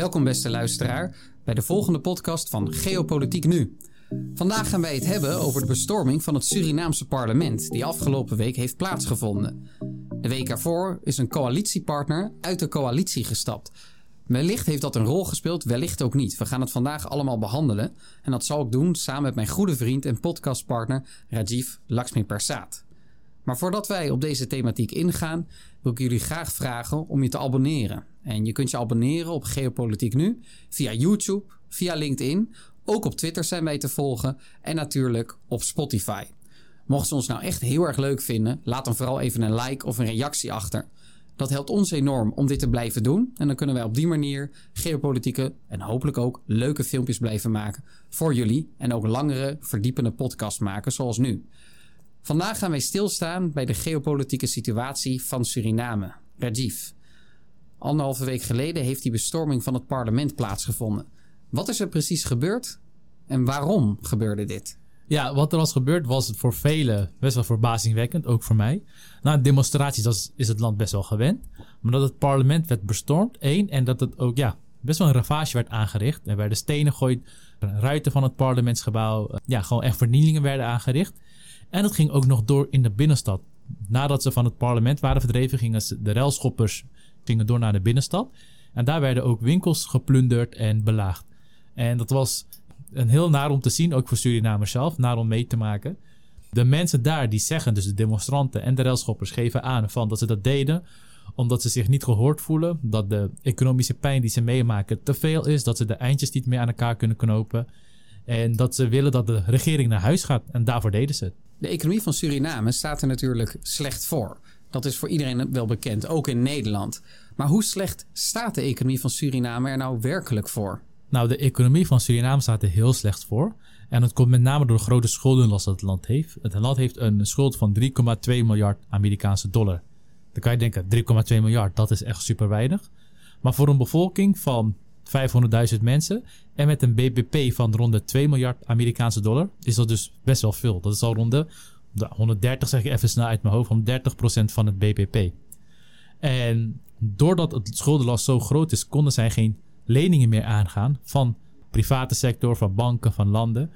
Welkom beste luisteraar bij de volgende podcast van Geopolitiek Nu. Vandaag gaan wij het hebben over de bestorming van het Surinaamse parlement die afgelopen week heeft plaatsgevonden. De week ervoor is een coalitiepartner uit de coalitie gestapt. Wellicht heeft dat een rol gespeeld, wellicht ook niet. We gaan het vandaag allemaal behandelen en dat zal ik doen samen met mijn goede vriend en podcastpartner Rajiv Lakshmi Persat. Maar voordat wij op deze thematiek ingaan, wil ik jullie graag vragen om je te abonneren. En je kunt je abonneren op Geopolitiek Nu via YouTube, via LinkedIn, ook op Twitter zijn wij te volgen en natuurlijk op Spotify. Mocht ze ons nou echt heel erg leuk vinden, laat dan vooral even een like of een reactie achter. Dat helpt ons enorm om dit te blijven doen. En dan kunnen wij op die manier geopolitieke en hopelijk ook leuke filmpjes blijven maken voor jullie. En ook langere, verdiepende podcasts maken zoals nu. Vandaag gaan wij stilstaan bij de geopolitieke situatie van Suriname. Rajiv. Anderhalve week geleden heeft die bestorming van het parlement plaatsgevonden. Wat is er precies gebeurd en waarom gebeurde dit? Ja, wat er was gebeurd was voor velen best wel verbazingwekkend, ook voor mij. Na demonstraties is, het land best wel gewend. Maar dat het parlement werd bestormd, één, en dat het ook ja, best wel een ravage werd aangericht. Er werden stenen gegooid, ruiten van het parlementsgebouw, eh, ja, gewoon echt vernielingen werden aangericht. En dat ging ook nog door in de binnenstad. Nadat ze van het parlement waren verdreven, gingen de relschoppers gingen door naar de binnenstad. En daar werden ook winkels geplunderd en belaagd. En dat was een heel naar om te zien, ook voor Surinamers zelf, naar om mee te maken. De mensen daar die zeggen, dus de demonstranten en de relschoppers, geven aan van dat ze dat deden omdat ze zich niet gehoord voelen, dat de economische pijn die ze meemaken te veel is, dat ze de eindjes niet meer aan elkaar kunnen knopen en dat ze willen dat de regering naar huis gaat en daarvoor deden ze het. De economie van Suriname staat er natuurlijk slecht voor. Dat is voor iedereen wel bekend, ook in Nederland. Maar hoe slecht staat de economie van Suriname er nou werkelijk voor? Nou, de economie van Suriname staat er heel slecht voor. En dat komt met name door de grote schuldenlast dat het land heeft. Het land heeft een schuld van 3,2 miljard Amerikaanse dollar. Dan kan je denken, 3,2 miljard, dat is echt super weinig. Maar voor een bevolking van 500.000 mensen en met een BBP van rond de 2 miljard Amerikaanse dollar is dat dus best wel veel. Dat is al rond de, 130 zeg ik even snel uit mijn hoofd, van 30% van het BBP. En doordat het schuldenlast zo groot is, konden zij geen leningen meer aangaan van private sector, van banken, van landen,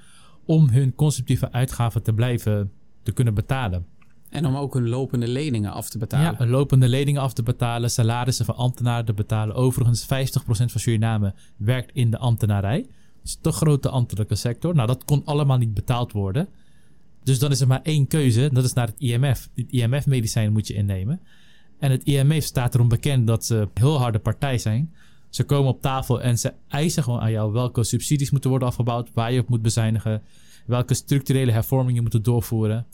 om hun consumptieve uitgaven te blijven te kunnen betalen. En om ook hun lopende leningen af te betalen. Ja, lopende leningen af te betalen, salarissen van ambtenaren te betalen. Overigens, 50% van Suriname werkt in de ambtenarij. Dus de grote ambtelijke sector. Nou, dat kon allemaal niet betaald worden. Dus dan is er maar één keuze, dat is naar het IMF. Het IMF-medicijn moet je innemen. En het IMF staat erom bekend dat ze heel harde partij zijn. Ze komen op tafel en ze eisen gewoon aan jou welke subsidies moeten worden afgebouwd, waar je op moet bezuinigen, welke structurele hervormingen moeten doorvoeren.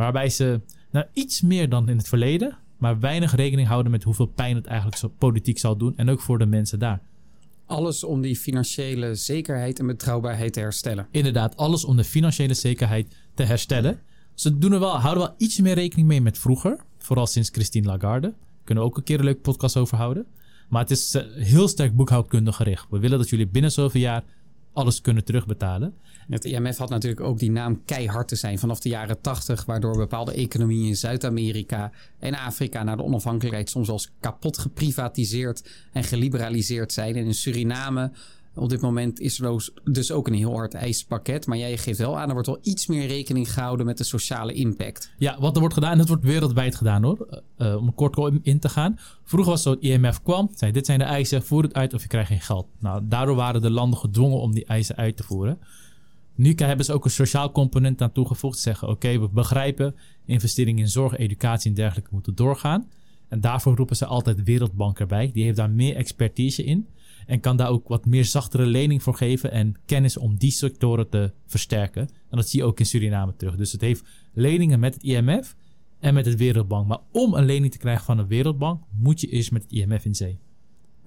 Waarbij ze nou, iets meer dan in het verleden, maar weinig rekening houden met hoeveel pijn het eigenlijk zo politiek zal doen en ook voor de mensen daar. Alles om die financiële zekerheid en betrouwbaarheid te herstellen. Inderdaad, alles om de financiële zekerheid te herstellen. Ze doen er wel, houden wel iets meer rekening mee met vroeger. Vooral sinds Christine Lagarde. Kunnen we ook een keer een leuke podcast over houden. Maar het is eh, heel sterk boekhoudkundig gericht. We willen dat jullie binnen zoveel jaar alles kunnen terugbetalen. Het IMF had natuurlijk ook die naam keihard te zijn vanaf de jaren 80, waardoor bepaalde economieën in Zuid-Amerika en Afrika naar de onafhankelijkheid soms als kapot geprivatiseerd en geliberaliseerd zijn. En in Suriname op dit moment is er dus ook een heel hard eisenpakket. Maar jij geeft wel aan, er wordt wel iets meer rekening gehouden met de sociale impact. Ja, wat er wordt gedaan, en dat wordt wereldwijd gedaan hoor. Uh, om kort in te gaan. Vroeger was het IMF kwam, zei dit zijn de eisen, voer het uit of je krijgt geen geld. Nou, daardoor waren de landen gedwongen om die eisen uit te voeren. Nu hebben ze ook een sociaal component aan toegevoegd. Zeggen, oké, we begrijpen, investeringen in zorg, educatie en dergelijke moeten doorgaan. En daarvoor roepen ze altijd Wereldbank erbij. Die heeft daar meer expertise in. En kan daar ook wat meer zachtere lening voor geven en kennis om die sectoren te versterken. En dat zie je ook in Suriname terug. Dus het heeft leningen met het IMF en met het Wereldbank. Maar om een lening te krijgen van de Wereldbank moet je eerst met het IMF in zee.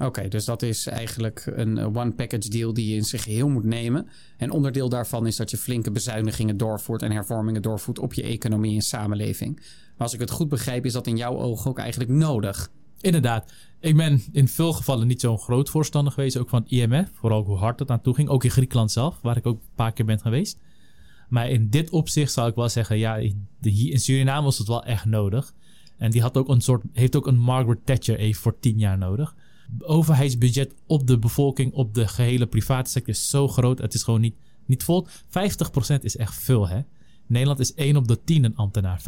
Oké, dus dat is eigenlijk een one-package deal die je in zich geheel moet nemen. En onderdeel daarvan is dat je flinke bezuinigingen doorvoert en hervormingen doorvoert op je economie en samenleving. Maar als ik het goed begrijp, is dat in jouw ogen ook eigenlijk nodig. Inderdaad. Ik ben in veel gevallen niet zo'n groot voorstander geweest, ook van het IMF. Vooral hoe hard het aan toe ging. Ook in Griekenland zelf, waar ik ook een paar keer ben geweest. Maar in dit opzicht zou ik wel zeggen, ja, in Suriname was het wel echt nodig. En die had ook een soort, heeft ook een Margaret Thatcher even voor tien jaar nodig. Overheidsbudget op de bevolking, op de gehele private sector is zo groot. Het is gewoon niet, niet vol. 50% is echt veel, hè. Nederland is 1 op de 10 een ambtenaar. 50%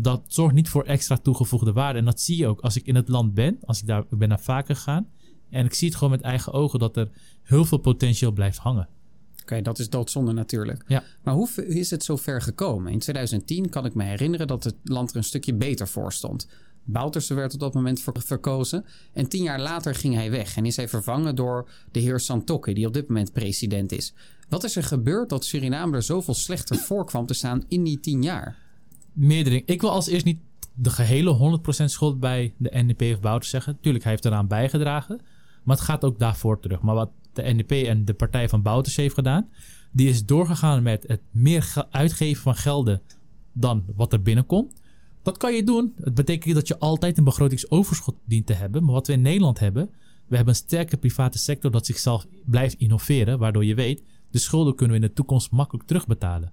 dat zorgt niet voor extra toegevoegde waarde. En dat zie je ook als ik in het land ben. Als ik daar ik ben naar vaker gegaan. En ik zie het gewoon met eigen ogen dat er heel veel potentieel blijft hangen. Oké, dat is doodzonde natuurlijk. Ja. Maar hoe is het zo ver gekomen? In 2010 kan ik me herinneren dat het land er een stukje beter voor stond. Bouterse werd op dat moment verkozen. En tien jaar later ging hij weg en is hij vervangen door de heer Santokke, die op dit moment president is. Wat is er gebeurd dat Suriname er zoveel slechter voor kwam te staan in die tien jaar? Meerdere dingen. Ik wil als eerst niet de gehele 100% schuld bij de NDP of Bouterse zeggen. Tuurlijk, hij heeft eraan bijgedragen. Maar het gaat ook daarvoor terug. Maar wat de NDP en de partij van Bouters heeft gedaan, die is doorgegaan met het meer uitgeven van gelden dan wat er binnenkomt. Dat kan je doen. Het betekent dat je altijd een begrotingsoverschot dient te hebben. Maar wat we in Nederland hebben, we hebben een sterke private sector dat zichzelf blijft innoveren, waardoor je weet, de schulden kunnen we in de toekomst makkelijk terugbetalen.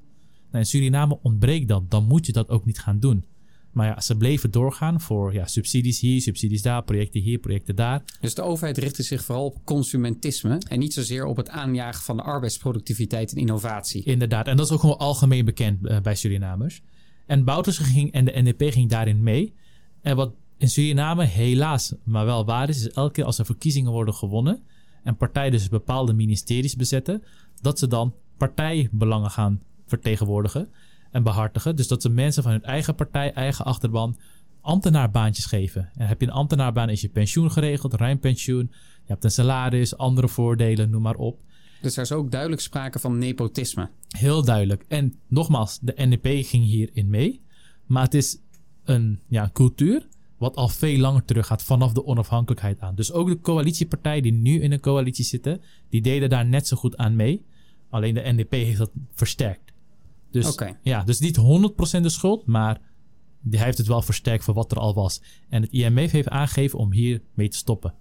Nou, in Suriname ontbreekt dat, dan moet je dat ook niet gaan doen. Maar ja, ze bleven doorgaan voor ja, subsidies hier, subsidies daar, projecten hier, projecten daar. Dus de overheid richtte zich vooral op consumentisme en niet zozeer op het aanjagen van de arbeidsproductiviteit en innovatie. Inderdaad, en dat is ook gewoon algemeen bekend uh, bij Surinamers. En Bouterse ging en de NDP ging daarin mee. En wat in Suriname helaas maar wel waar is, is elke keer als er verkiezingen worden gewonnen en partijen dus bepaalde ministeries bezetten, dat ze dan partijbelangen gaan vertegenwoordigen en behartigen. Dus dat ze mensen van hun eigen partij, eigen achterban, ambtenaarbaantjes geven. En heb je een ambtenaarbaan, is je pensioen geregeld, ruim pensioen. Je hebt een salaris, andere voordelen, noem maar op. Dus er is ook duidelijk sprake van nepotisme. Heel duidelijk. En nogmaals, de NDP ging hierin mee. Maar het is een ja, cultuur wat al veel langer terug gaat vanaf de onafhankelijkheid aan. Dus ook de coalitiepartijen die nu in een coalitie zitten, die deden daar net zo goed aan mee. Alleen de NDP heeft dat versterkt. Dus, ja, dus niet 100% de schuld, maar hij heeft het wel versterkt voor wat er al was. En het IMF heeft aangegeven om hier mee te stoppen.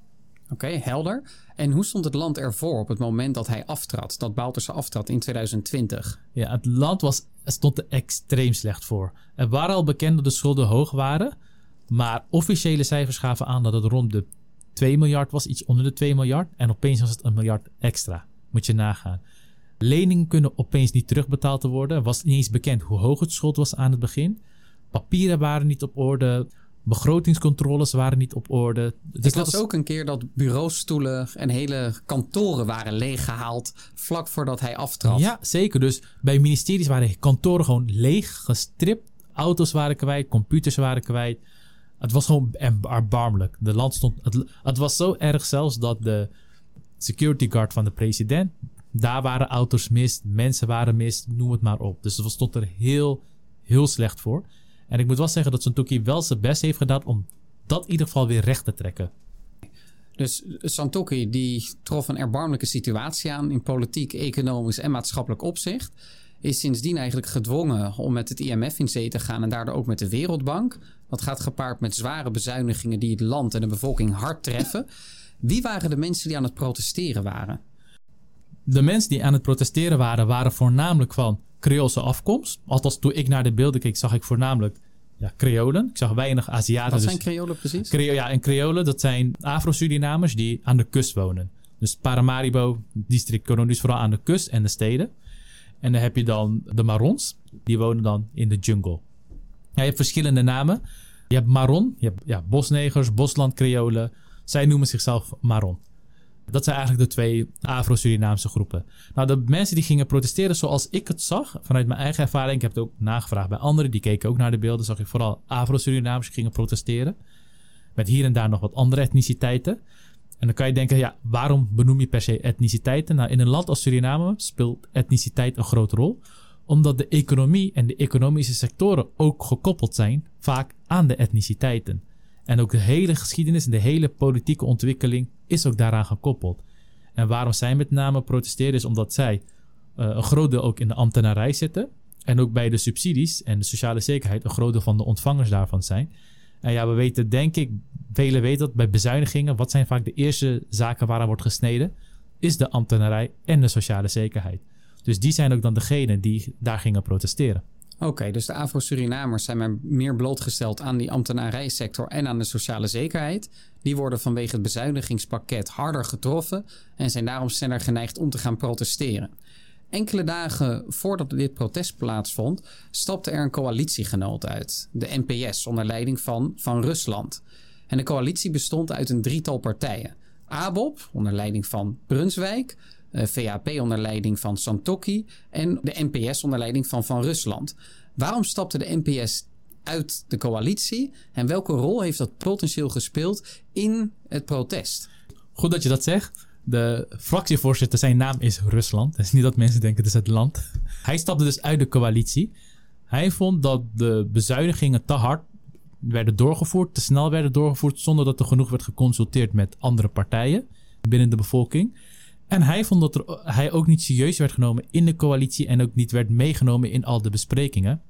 Oké, helder. En hoe stond het land ervoor op het moment dat hij aftrad, dat Bouterse aftrad in 2020? Ja, het land was, stond er extreem slecht voor. Er waren al bekend dat de schulden hoog waren, maar officiële cijfers gaven aan dat het rond de 2 miljard was, iets onder de 2 miljard. En opeens was het een miljard extra. Moet je nagaan. Leningen kunnen opeens niet terugbetaald te worden. Was niet eens bekend hoe hoog het schuld was aan het begin. Papieren waren niet op orde. Begrotingscontroles waren niet op orde. Dus Ik las ook een keer dat bureaustoelen en hele kantoren waren leeggehaald vlak voordat hij aftrad. Ja, zeker. Dus bij ministeries waren kantoren gewoon leeg, gestript. Auto's waren kwijt, computers waren kwijt. Het was gewoon erbarmelijk. De land stond. Het, het was zo erg zelfs dat de security guard van de president daar waren auto's mis, mensen waren mis, noem het maar op. Dus het stond er heel, heel slecht voor. En ik moet wel zeggen dat Santoki wel zijn best heeft gedaan om dat in ieder geval weer recht te trekken. Dus Santoki die trof een erbarmelijke situatie aan in politiek, economisch en maatschappelijk opzicht. Is sindsdien eigenlijk gedwongen om met het IMF in zee te gaan en daardoor ook met de Wereldbank. Dat gaat gepaard met zware bezuinigingen die het land en de bevolking hard treffen. Wie waren de mensen die aan het protesteren waren? De mensen die aan het protesteren waren, waren voornamelijk van Creoolse afkomst. Althans, toen ik naar de beelden keek, zag ik voornamelijk ja, Creolen. Ik zag weinig Aziaten. Wat zijn dus Creolen precies? ja, en Creolen, dat zijn Afro-Surinamers die aan de kust wonen. Dus Paramaribo, district wonen dus vooral aan de kust en de steden. En dan heb je dan de Marons, die wonen dan in de jungle. Ja, je hebt verschillende namen. Je hebt Maron, je hebt ja, bosnegers, bosland Creolen. Zij noemen zichzelf Maron. Dat zijn eigenlijk de twee Afro-Surinaamse groepen. Nou, de mensen die gingen protesteren zoals ik het zag, vanuit mijn eigen ervaring, ik heb het ook nagevraagd bij anderen, die keken ook naar de beelden, zag ik vooral Afro-Surinaamse gingen protesteren. Met hier en daar nog wat andere etniciteiten. En dan kan je denken, ja, waarom benoem je per se etniciteiten? Nou, in een land als Suriname speelt etniciteit een grote rol. Omdat de economie en de economische sectoren ook gekoppeld zijn, vaak aan de etniciteiten. En ook de hele geschiedenis en de hele politieke ontwikkeling is ook daaraan gekoppeld. En waarom zij met name protesteren is omdat zij uh, een groot deel ook in de ambtenarij zitten. En ook bij de subsidies en de sociale zekerheid een groot deel van de ontvangers daarvan zijn. En ja, we weten denk ik, velen weten dat bij bezuinigingen, wat zijn vaak de eerste zaken waaraan wordt gesneden, is de ambtenarij en de sociale zekerheid. Dus die zijn ook dan degene die daar gingen protesteren. Oké, dus de Afro-Surinamers zijn meer blootgesteld aan die ambtenarijsector en aan de sociale zekerheid. Die worden vanwege het bezuinigingspakket harder getroffen en zijn daarom sneller geneigd om te gaan protesteren. Enkele dagen voordat dit protest plaatsvond, stapte er een coalitiegenoot uit, de NPS, onder leiding van, van Rusland. En de coalitie bestond uit een drietal partijen. ABOP, onder leiding van Brunswijk, eh, VAP onder leiding van Santokki en de NPS onder leiding van Van Rusland. Waarom stapte de NPS uit de coalitie en welke rol heeft dat potentieel gespeeld in het protest? Goed dat je dat zegt. De fractievoorzitter, zijn naam is Rusland. Het is niet dat mensen denken het is het land. Hij stapte dus uit de coalitie. Hij vond dat de bezuinigingen te hard werden doorgevoerd, te snel werden doorgevoerd, zonder dat er genoeg werd geconsulteerd met andere partijen binnen de bevolking. En hij vond dat er, hij ook niet serieus werd genomen in de coalitie en ook niet werd meegenomen in al de besprekingen.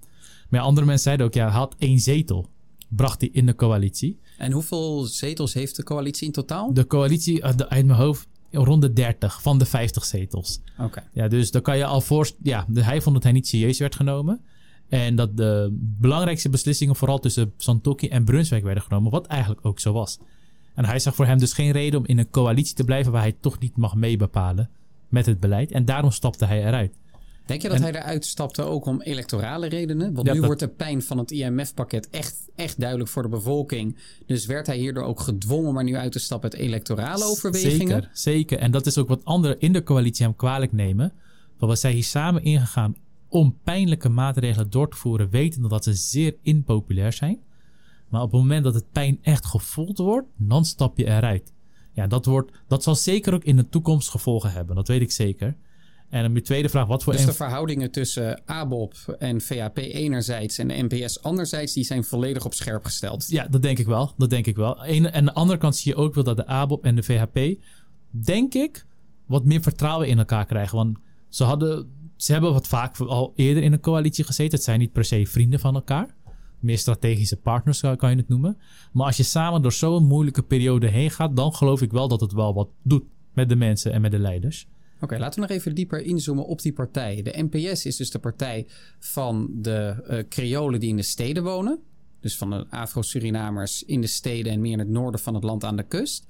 Maar andere mensen zeiden ook, ja, hij had één zetel, bracht hij in de coalitie. En hoeveel zetels heeft de coalitie in totaal? De coalitie, uit mijn hoofd, rond de 30 van de 50 zetels. Oké. Ja, dus dan kan je al voor. Ja, hij vond dat hij niet serieus werd genomen. En dat de belangrijkste beslissingen vooral tussen Santoki en Brunswijk werden genomen, wat eigenlijk ook zo was. En hij zag voor hem dus geen reden om in een coalitie te blijven waar hij toch niet mag meebepalen met het beleid. En daarom stapte hij eruit. Denk je dat hij eruit stapte ook om electorale redenen? Want nu wordt de pijn van het IMF-pakket echt, echt duidelijk voor de bevolking. Dus werd hij hierdoor ook gedwongen om er nu uit te stappen uit electorale overwegingen? Zeker, zeker. En dat is ook wat anderen in de coalitie hem kwalijk nemen. Want we zijn hier samen ingegaan om pijnlijke maatregelen door te voeren, wetende dat ze zeer impopulair zijn. Maar op het moment dat het pijn echt gevoeld wordt, dan stap je eruit. Ja, dat, wordt, dat zal zeker ook in de toekomst gevolgen hebben. Dat weet ik zeker. En dan je tweede vraag, wat voor... Dus de verhoudingen tussen ABOP en VAP enerzijds en de NPS anderzijds, die zijn volledig op scherp gesteld. Ja, dat denk ik wel. Dat denk ik wel. En aan de andere kant zie je ook wel dat de ABOP en de VHP, denk ik, wat meer vertrouwen in elkaar krijgen. Want ze hadden... Ze hebben wat vaak al eerder in een coalitie gezeten. Het zijn niet per se vrienden van elkaar meer strategische partners kan je het noemen. Maar als je samen door zo'n moeilijke periode heen gaat, dan geloof ik wel dat het wel wat doet met de mensen en met de leiders. Oké, laten we nog even dieper inzoomen op die partij. De NPS is dus de partij van de uh, Creolen die in de steden wonen. Dus van de Afro-Surinamers in de steden en meer in het noorden van het land aan de kust.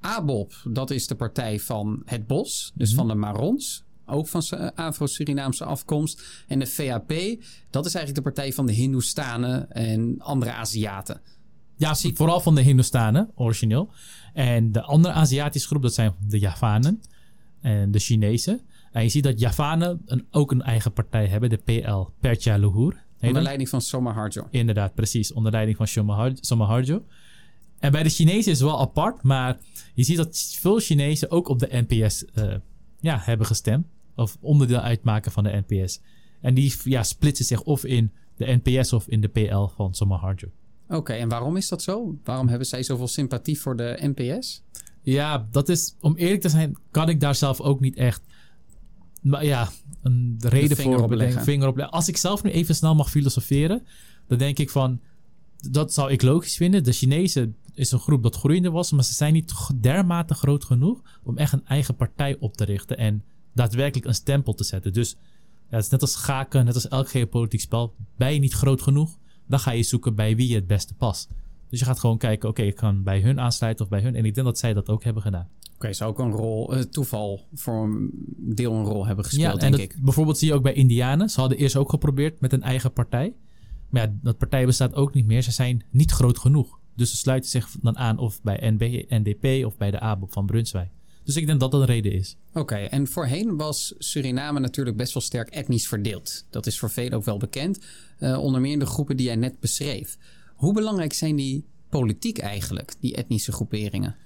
ABOP, dat is de partij van het bos, dus mhm. van de Marons ook van Afro-Surinaamse afkomst. En de VAP, dat is eigenlijk de partij van de Hindoestanen en andere Aziaten. Ja, vooral van de Hindoestanen, origineel. En de andere Aziatische groep, dat zijn de Javanen en de Chinezen. En je ziet dat Javanen een, ook een eigen partij hebben, de PL, Percha Luhur. Onder leiding van Somaharjo. Inderdaad, precies. Onder leiding van Somaharjo. En bij de Chinezen is het wel apart, maar je ziet dat veel Chinezen ook op de NPS uh, eh, ja, hebben gestemd of onderdeel uitmaken van de NPS. En die ja, splitsen zich of in de NPS of in de PL van Somaharjo. Oké, en waarom is dat zo? Waarom hebben zij zoveel sympathie voor de NPS? Ja, dat is, om eerlijk te zijn, kan ik daar zelf ook niet echt. Maar ja, een reden voor opleggen. vinger opleggen. Als ik zelf nu even snel mag filosoferen, dan denk ik van. Dat zou ik logisch vinden. De Chinezen is een groep dat groeiende was, maar ze zijn niet dermate groot genoeg om echt een eigen partij op te richten. En daadwerkelijk een stempel te zetten. Dus ja, het is net als schaken, net als elk geopolitiek spel. Ben je niet groot genoeg, dan ga je zoeken bij wie je het beste past. Dus je gaat gewoon kijken, oké, ik kan bij hun aansluiten of bij hun. En ik denk dat zij dat ook hebben gedaan. Oké, zou ook een rol, uh, toeval voor een deel een rol hebben gespeeld, ja, denk dat, ik. Bijvoorbeeld zie je ook bij Indianen. Ze hadden eerst ook geprobeerd met een eigen partij. Maar ja, dat partij bestaat ook niet meer. Ze zijn niet groot genoeg. Dus ze sluiten zich dan aan of bij NB, NDP of bij de ABOP van Brunswijk. Dus ik denk dat dat een reden is. Oké, en voorheen was Suriname natuurlijk best wel sterk etnisch verdeeld. Dat is voor velen ook wel bekend. Uh, onder meer in de groepen die jij net beschreef. Hoe belangrijk zijn die politiek eigenlijk, die etnische groeperingen?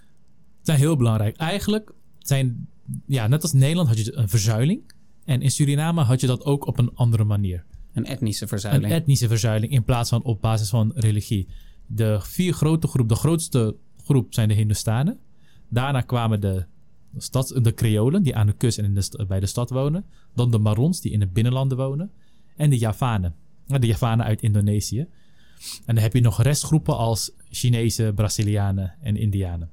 Het zijn heel belangrijk. Eigenlijk zijn, ja, net als Nederland had je een verzuiling. En in Suriname had je dat ook op een andere manier. Een etnische verzuiling. Een etnische verzuiling in plaats van op basis van religie. De vier grote groepen, de grootste groep zijn de Hindustanen. Daarna kwamen de de, Creolen die aan de kust en in de, bij de stad wonen. Dan de Marons die in de binnenlanden wonen. En de Javanen. De Javanen uit Indonesië. En dan heb je nog restgroepen als Chinezen, Brazilianen en Indianen.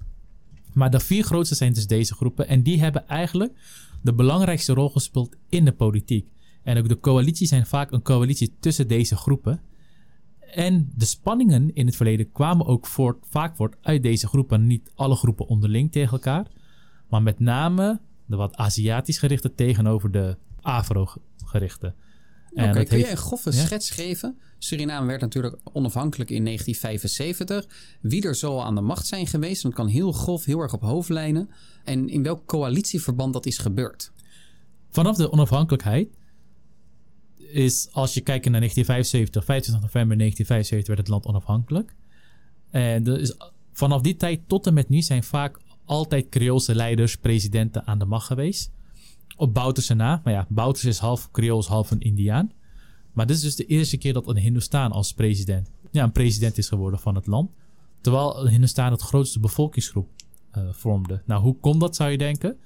Maar de vier grootste zijn dus deze groepen. En die hebben eigenlijk de belangrijkste rol gespeeld in de politiek. En ook de coalities zijn vaak een coalitie tussen deze groepen. En de spanningen in het verleden kwamen ook voort, vaak voort uit deze groepen. Niet alle groepen onderling tegen elkaar. Maar met name de wat Aziatisch gerichte tegenover de Afro-gerichte. Oké, kun je een grove schets geven? Suriname werd natuurlijk onafhankelijk in 1975. Wie er zo aan de macht zijn geweest, dat kan heel grof, heel erg op hoofdlijnen. En in welk coalitieverband dat is gebeurd? Vanaf de onafhankelijkheid is, als je kijkt naar 1975, 25 november 1975 werd het land onafhankelijk. En dus vanaf die tijd tot en met nu zijn vaak altijd Creoolse leiders, presidenten aan de macht geweest. Op Bouterse na. Maar ja, Bouterse is half Creools, half een Indiaan. Maar dit is dus de eerste keer dat een Hindustan als president, ja, een president is geworden van het land. Terwijl een het grootste bevolkingsgroep uh, vormde. Nou, hoe komt dat zou je denken?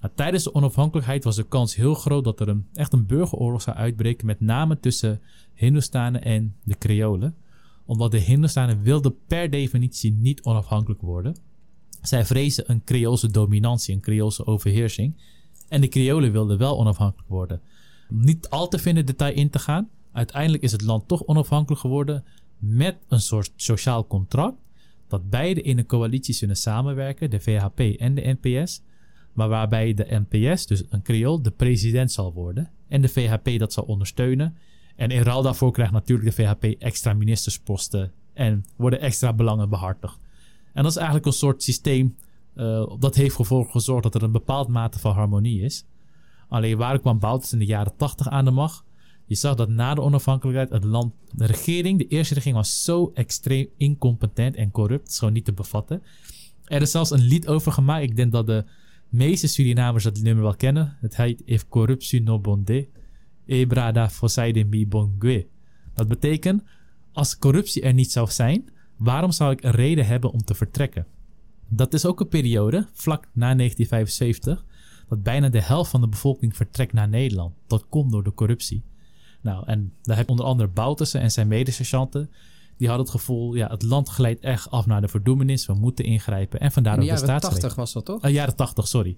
Nou, tijdens de onafhankelijkheid was de kans heel groot dat er een, echt een burgeroorlog zou uitbreken, met name tussen Hindustanen en de Creolen. Omdat de Hindustanen wilden per definitie niet onafhankelijk worden. Zij vrezen een Creoolse dominantie, een Creoolse overheersing. En de Creolen wilden wel onafhankelijk worden. Niet al te veel in detail in te gaan. Uiteindelijk is het land toch onafhankelijk geworden met een soort sociaal contract. Dat beide in een coalitie zullen samenwerken, de VHP en de NPS. Maar waarbij de NPS, dus een Creool, de president zal worden. En de VHP dat zal ondersteunen. En in ruil daarvoor krijgt natuurlijk de VHP extra ministersposten en worden extra belangen behartigd. En dat is eigenlijk een soort systeem uh, dat heeft ervoor gezorgd dat er een bepaald mate van harmonie is. Alleen waar kwam Bouters in de jaren 80 aan de macht? Je zag dat na de onafhankelijkheid het land, de regering, de eerste regering was zo extreem incompetent en corrupt. Gewoon niet te bevatten. Er is zelfs een lied over gemaakt. Ik denk dat de meeste Surinamers dat nummer wel kennen. Het heet If corruptie no bonde, ebrada fosaide mi bongue. Dat betekent, als corruptie er niet zou zijn, waarom zou ik een reden hebben om te vertrekken? Dat is ook een periode, vlak na 1975, dat bijna de helft van de bevolking vertrekt naar Nederland. Dat komt door de corruptie. Nou, en daar heb je onder andere Boutersen en zijn medesergeanten. Die hadden het gevoel, ja, het land glijdt echt af naar de verdoemenis. We moeten ingrijpen. En vandaar in de ook de jaren 80 was dat toch? Uh, jaren 80, sorry.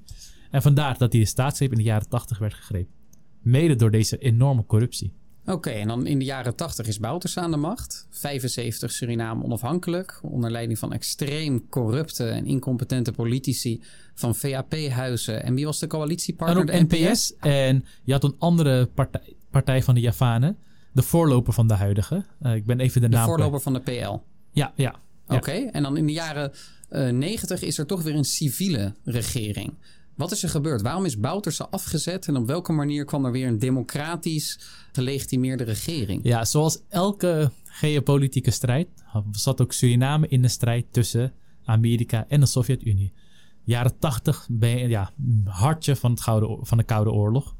En vandaar dat die de staatsgreep in de jaren 80 werd gegrepen. Mede door deze enorme corruptie. Oké, en dan in de jaren 80 is Bouters aan de macht. 75 Suriname onafhankelijk. Onder leiding van extreem corrupte en incompetente politici van VAP-huizen. En wie was de coalitiepartner? En ook de NPS. En je had een andere partij, partij van de Javanen. De voorloper van de huidige. Uh, ik ben even de, de naam. De voorloper van de PL. Ja, ja. Oké, en dan in de jaren uh, eh, 90 is er toch weer een civiele regering. Wat is er gebeurd? Waarom is Bouterse afgezet en op welke manier kwam er weer een democratisch gelegitimeerde regering? Ja, zoals elke geopolitieke strijd zat ook Suriname in de strijd tussen Amerika en de Sovjet-Unie. Jaren 80 ben je ja, hartje van, het gouden, van de Koude Oorlog.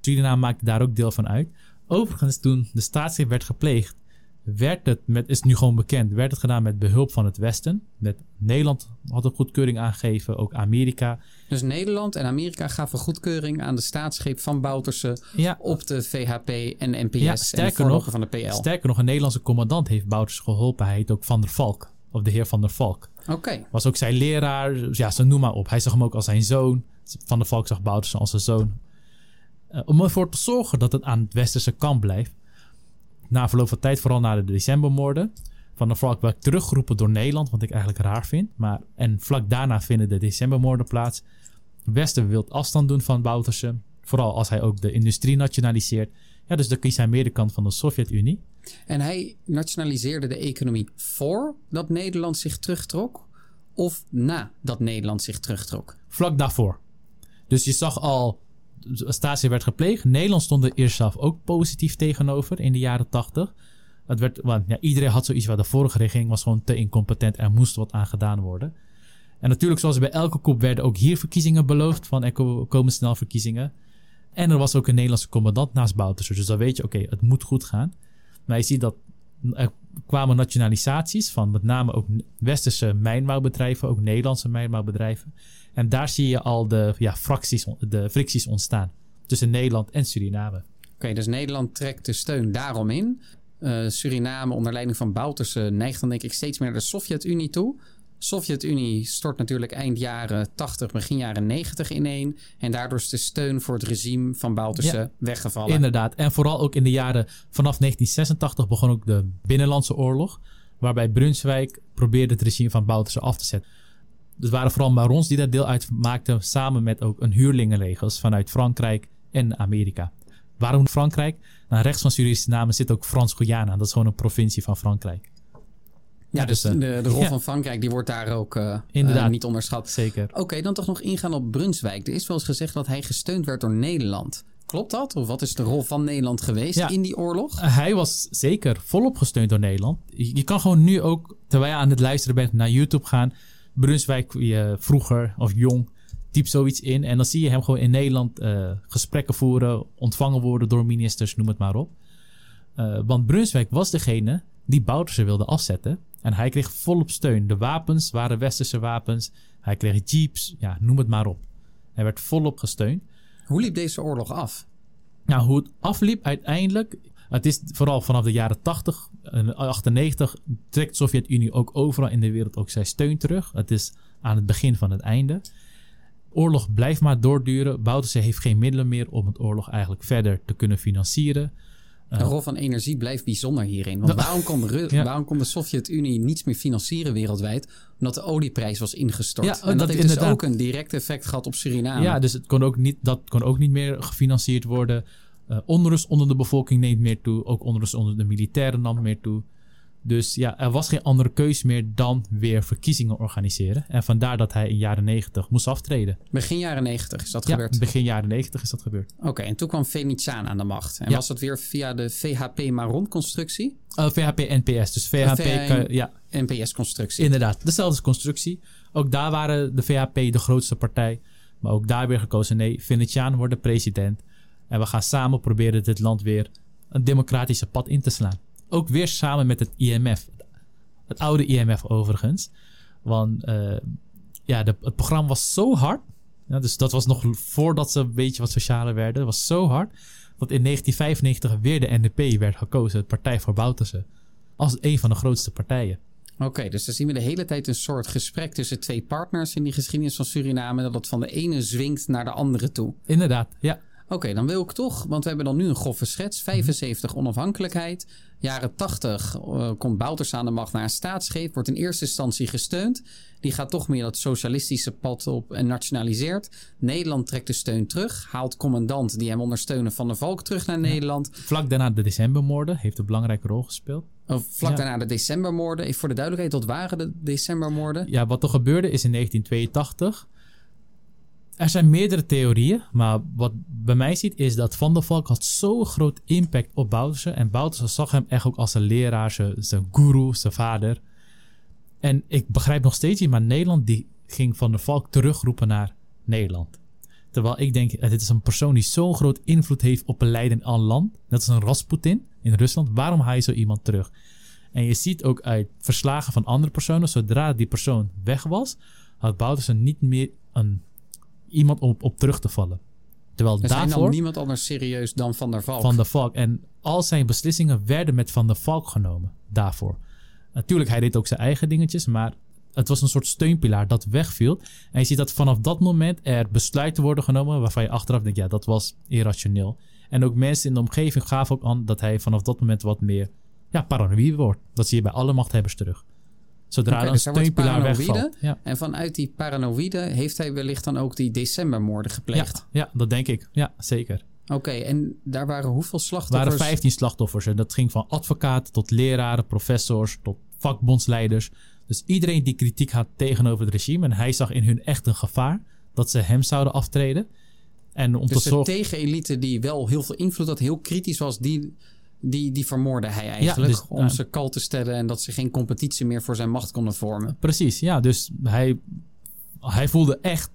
Suriname maakte daar ook deel van uit. Overigens, toen de staatsgreep werd gepleegd, werd het met, is nu gewoon bekend, werd het gedaan met behulp van het Westen. Met Nederland had een goedkeuring aangegeven, ook Amerika. Dus Nederland en Amerika gaven goedkeuring aan de staatsgreep van Bouterse ja. op de VHP en NPS ja, sterker en de nog, van de PL. Sterker nog, een Nederlandse commandant heeft Bouterse geholpen. Hij heet ook Van der Valk, of de heer Van der Valk. Oké. Was ook zijn leraar, ja, zo noem maar op. Hij zag hem ook als zijn zoon. Van der Valk zag Bouterse als zijn zoon. Uh, om ervoor te zorgen dat het aan het westerse kant blijft, na verloop van tijd, vooral na de decembermoorden, van de Valk werd teruggeroepen door Nederland, wat ik eigenlijk raar vind. Maar, en vlak daarna vinden de decembermoorden plaats. Westen wil afstand doen van Bouterse, vooral als hij ook de industrie nationaliseert. Ja, dus dan kiest hij meer de kant van de Sovjet-Unie. En hij nationaliseerde de economie voor dat Nederland zich terugtrok? Of na dat Nederland zich terugtrok? Vlak daarvoor. Dus je zag al statie werd gepleegd. Nederland stond er eerst zelf ook positief tegenover in de jaren 80. Het werd, want, ja, iedereen had zoiets waar de vorige regering was gewoon te incompetent. Er moest wat aan gedaan worden. En natuurlijk, zoals bij elke koep, werden ook hier verkiezingen beloofd. Van er komen snel verkiezingen. En er was ook een Nederlandse commandant naast Bouterse. Dus dan weet je, oké, het moet goed gaan. Maar je ziet dat er kwamen nationalisaties van met name ook westerse mijnbouwbedrijven, ook Nederlandse mijnbouwbedrijven. En daar zie je al de, ja, fracties, de fricties ontstaan tussen Nederland en Suriname. Oké, dus Nederland trekt de steun daarom in. Uh, Suriname onder leiding van Bouterse neigt dan denk ik steeds meer naar de Sovjet-Unie toe. Sovjet-Unie stort natuurlijk eind jaren 80, begin jaren 90 ineen. En daardoor is de steun voor het regime van Bouterse Ja. weggevallen. Inderdaad. En vooral ook in de jaren vanaf 1986 begon ook de Binnenlandse Oorlog. Waarbij Brunswijk probeerde het regime van Bouterse af te zetten. Dus het waren vooral barons die daar deel uit maakten. Samen met ook een huurlingenlegers vanuit Frankrijk en Amerika. Waarom Frankrijk? Nou, rechts van Suriname zit ook Frans-Guyana. Dat is gewoon een provincie van Frankrijk. ja, dus dus, de, eh, de rol ja. van Frankrijk die wordt daar ook eh, Inderdaad. eh, niet onderschat. Zeker. Oké, dan toch nog ingaan op Brunswijk. Er is wel eens gezegd dat hij gesteund werd door Nederland. Klopt dat? Of wat is de rol van Nederland geweest Ja. in die oorlog? Hij was zeker volop gesteund door Nederland. Je, je kan gewoon nu ook, terwijl je aan het luisteren bent, naar YouTube gaan. Brunswijk eh, vroeger of jong, typ zoiets in. En dan zie je hem gewoon in Nederland eh, gesprekken voeren, ontvangen worden door ministers, noem het maar op. Eh, want Brunswijk was degene die Bouterse wilde afzetten. En hij kreeg volop steun. De wapens waren westerse wapens. Hij kreeg jeeps, ja, noem het maar op. Hij werd volop gesteund. Hoe liep deze oorlog af? Nou, hoe het afliep uiteindelijk. Het is vooral vanaf de jaren 80 en 98 trekt de Sovjet-Unie ook overal in de wereld ook zijn steun terug. Het is aan het begin van het einde. Oorlog blijft maar doorduren. Bouterse heeft geen middelen meer om het oorlog eigenlijk verder te kunnen financieren. De rol van energie blijft bijzonder hierin. Want waarom kon, de, Ru- Ja. waarom kon de Sovjet-Unie niets meer financieren wereldwijd? Omdat de olieprijs was ingestort. Ja, en dat, dat heeft dus inderdaad. ook een direct effect gehad op Suriname. Ja, dus het kon ook niet, dat kon ook niet meer gefinancierd worden. Eh, onrust onder de bevolking neemt meer toe. Ook onrust onder de militairen nam meer toe. Dus ja, er was geen andere keus meer dan weer verkiezingen organiseren. En vandaar dat hij in jaren 90 moest aftreden. Begin jaren 90 is dat Ja, gebeurd. begin jaren 90 is dat gebeurd. Oké, en toen kwam Venetiaan aan de macht. En Ja. was dat weer via de VHP-Maron-constructie? Uh, VHP NPS. Dus VHP, VHP kan- ja, NPS-constructie. inderdaad. Dezelfde constructie. Ook daar waren de VHP de grootste partij. Maar ook daar weer gekozen. Nee, Venetiaan wordt de president. En we gaan samen proberen dit land weer een democratische pad in te slaan. Ook weer samen met het IMF. Het oude IMF overigens. Want eh, ja, de, het programma was zo hard. Ja, dus dat was nog voordat ze een beetje wat socialer werden. Het was zo hard. Dat in 1995 weer de NDP werd gekozen. Het Partij voor Bouterse. Als een van de grootste partijen. Oké, dus dan zien we de hele tijd een soort gesprek tussen twee partners in die geschiedenis van Suriname. Dat het van de ene zwingt naar de andere toe. Inderdaad, ja. Oké, dan wil ik toch, want we hebben dan nu een grove schets. 75 onafhankelijkheid. Jaren 80 eh, komt Bouters aan de macht naar een staatsgreep. Wordt in eerste instantie gesteund. Die gaat toch meer dat socialistische pad op en nationaliseert. Nederland trekt de steun terug. Haalt commandant die hem ondersteunen van de Valk terug naar Nederland. Vlak daarna de decembermoorden heeft een belangrijke rol gespeeld. Of vlak Ja. daarna de decembermoorden. Voor de duidelijkheid, wat waren de decembermoorden? Ja, wat er gebeurde is in 1982. Er zijn meerdere theorieën, maar wat bij mij ziet is dat Van der Valk had zo'n groot impact op Bouterse. En Bouterse zag hem echt ook als zijn leraar, zijn, guru, zijn vader. En ik begrijp nog steeds niet, maar Nederland die ging Van der Valk terugroepen naar Nederland. Terwijl ik denk, eh, dit is een persoon die zo'n groot invloed heeft op een leidend aan land. Net als een Rasputin in Rusland. Waarom haal je zo iemand terug? En je ziet ook uit verslagen van andere personen, zodra die persoon weg was, had Bouterse niet meer een, iemand om op, op terug te vallen. Terwijl Er zijn dan daarvoor niemand anders serieus dan Van der Valk. Van der Valk. En al zijn beslissingen werden met Van der Valk genomen daarvoor. Natuurlijk, hij deed ook zijn eigen dingetjes, maar het was een soort steunpilaar dat wegviel. En je ziet dat vanaf dat moment er besluiten worden genomen waarvan je achteraf denkt, ja, dat was irrationeel. En ook mensen in de omgeving gaven ook aan dat hij vanaf dat moment wat meer ja, paranoïde wordt. Dat zie je bij alle machthebbers terug. Zodra Oké, een dus steunpilaar paranoïde. wegvalt. Ja. En vanuit die paranoïde heeft hij wellicht dan ook die decembermoorden gepleegd. ja, dat denk ik. Ja, zeker. Oké, en daar waren hoeveel Er slachtoffers? waren 15 slachtoffers. En dat ging van advocaten tot leraren, professors, tot vakbondsleiders. Dus iedereen die kritiek had tegenover het regime. En hij zag in hun echt een gevaar dat ze hem zouden aftreden. En om Dus te de zorgen. tegenelite die wel heel veel invloed had, heel kritisch was, die, die, die vermoordde hij eigenlijk. dus, om ze kal te stellen en dat ze geen competitie meer voor zijn macht konden vormen. Precies, ja. Dus hij, hij voelde echt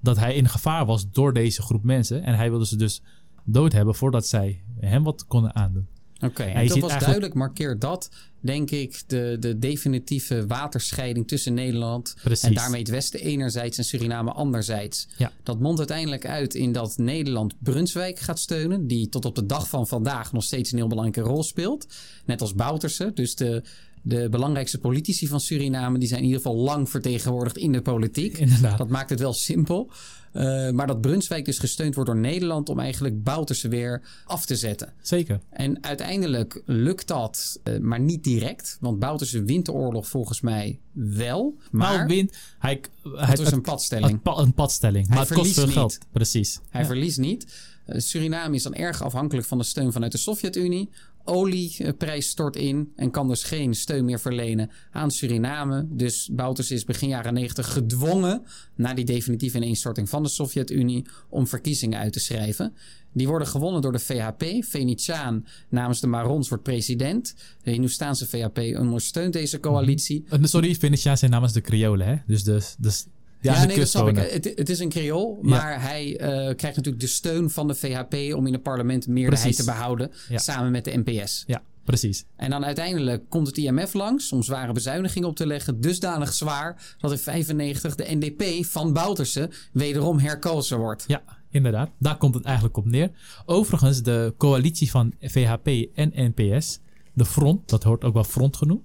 dat hij in gevaar was door deze groep mensen. En hij wilde ze dus dood hebben voordat zij hem wat konden aandoen. Oké, en dat was eigenlijk- duidelijk, markeert dat, denk ik, de, de definitieve waterscheiding tussen Nederland Precies. en daarmee het Westen enerzijds en Suriname anderzijds. Ja. Dat mondt uiteindelijk uit in dat Nederland Brunswijk gaat steunen, die tot op de dag van vandaag nog steeds een heel belangrijke rol speelt. Net als Bouterse. Dus de, De belangrijkste politici van Suriname die zijn in ieder geval lang vertegenwoordigd in de politiek. Inderdaad. Dat maakt het wel simpel. Uh, maar dat Brunswijk dus gesteund wordt door Nederland om eigenlijk Bouterse weer af te zetten. Zeker. En uiteindelijk lukt dat, uh, maar niet direct. Want Bouterse wint de oorlog volgens mij wel. Maar nou, wint. Hij, hij, het is een padstelling. Een, een padstelling. Hij maar het kost veel niet. geld. Precies. Hij Ja. verliest niet. Uh, Suriname is dan erg afhankelijk van de steun vanuit de Sovjet-Unie. Olieprijs stort in en kan dus geen steun meer verlenen aan Suriname. Dus Bouters is begin jaren 90 gedwongen na die definitieve ineenstorting van de Sovjet-Unie om verkiezingen uit te schrijven. Die worden gewonnen door de VHP. Venetiaan namens de Marons wordt president. De Hindoestaanse VHP ondersteunt deze coalitie. Uh, Sorry, Venetiaan zijn namens de Creolen, hè? Dus de, de, ja, ja, nee, dat snap ik. Het, het, is een creool, maar ja. hij uh, krijgt natuurlijk de steun van de VHP om in het parlement meerderheid Precies. te behouden, Ja. samen met de NPS. Ja, precies. En dan uiteindelijk komt het IMF langs om zware bezuinigingen op te leggen, dusdanig zwaar dat in 95 de NDP van Bouterse wederom herkozen wordt. Ja, inderdaad. Daar komt het eigenlijk op neer. Overigens, de coalitie van VHP en NPS, de front, dat wordt ook wel front genoemd,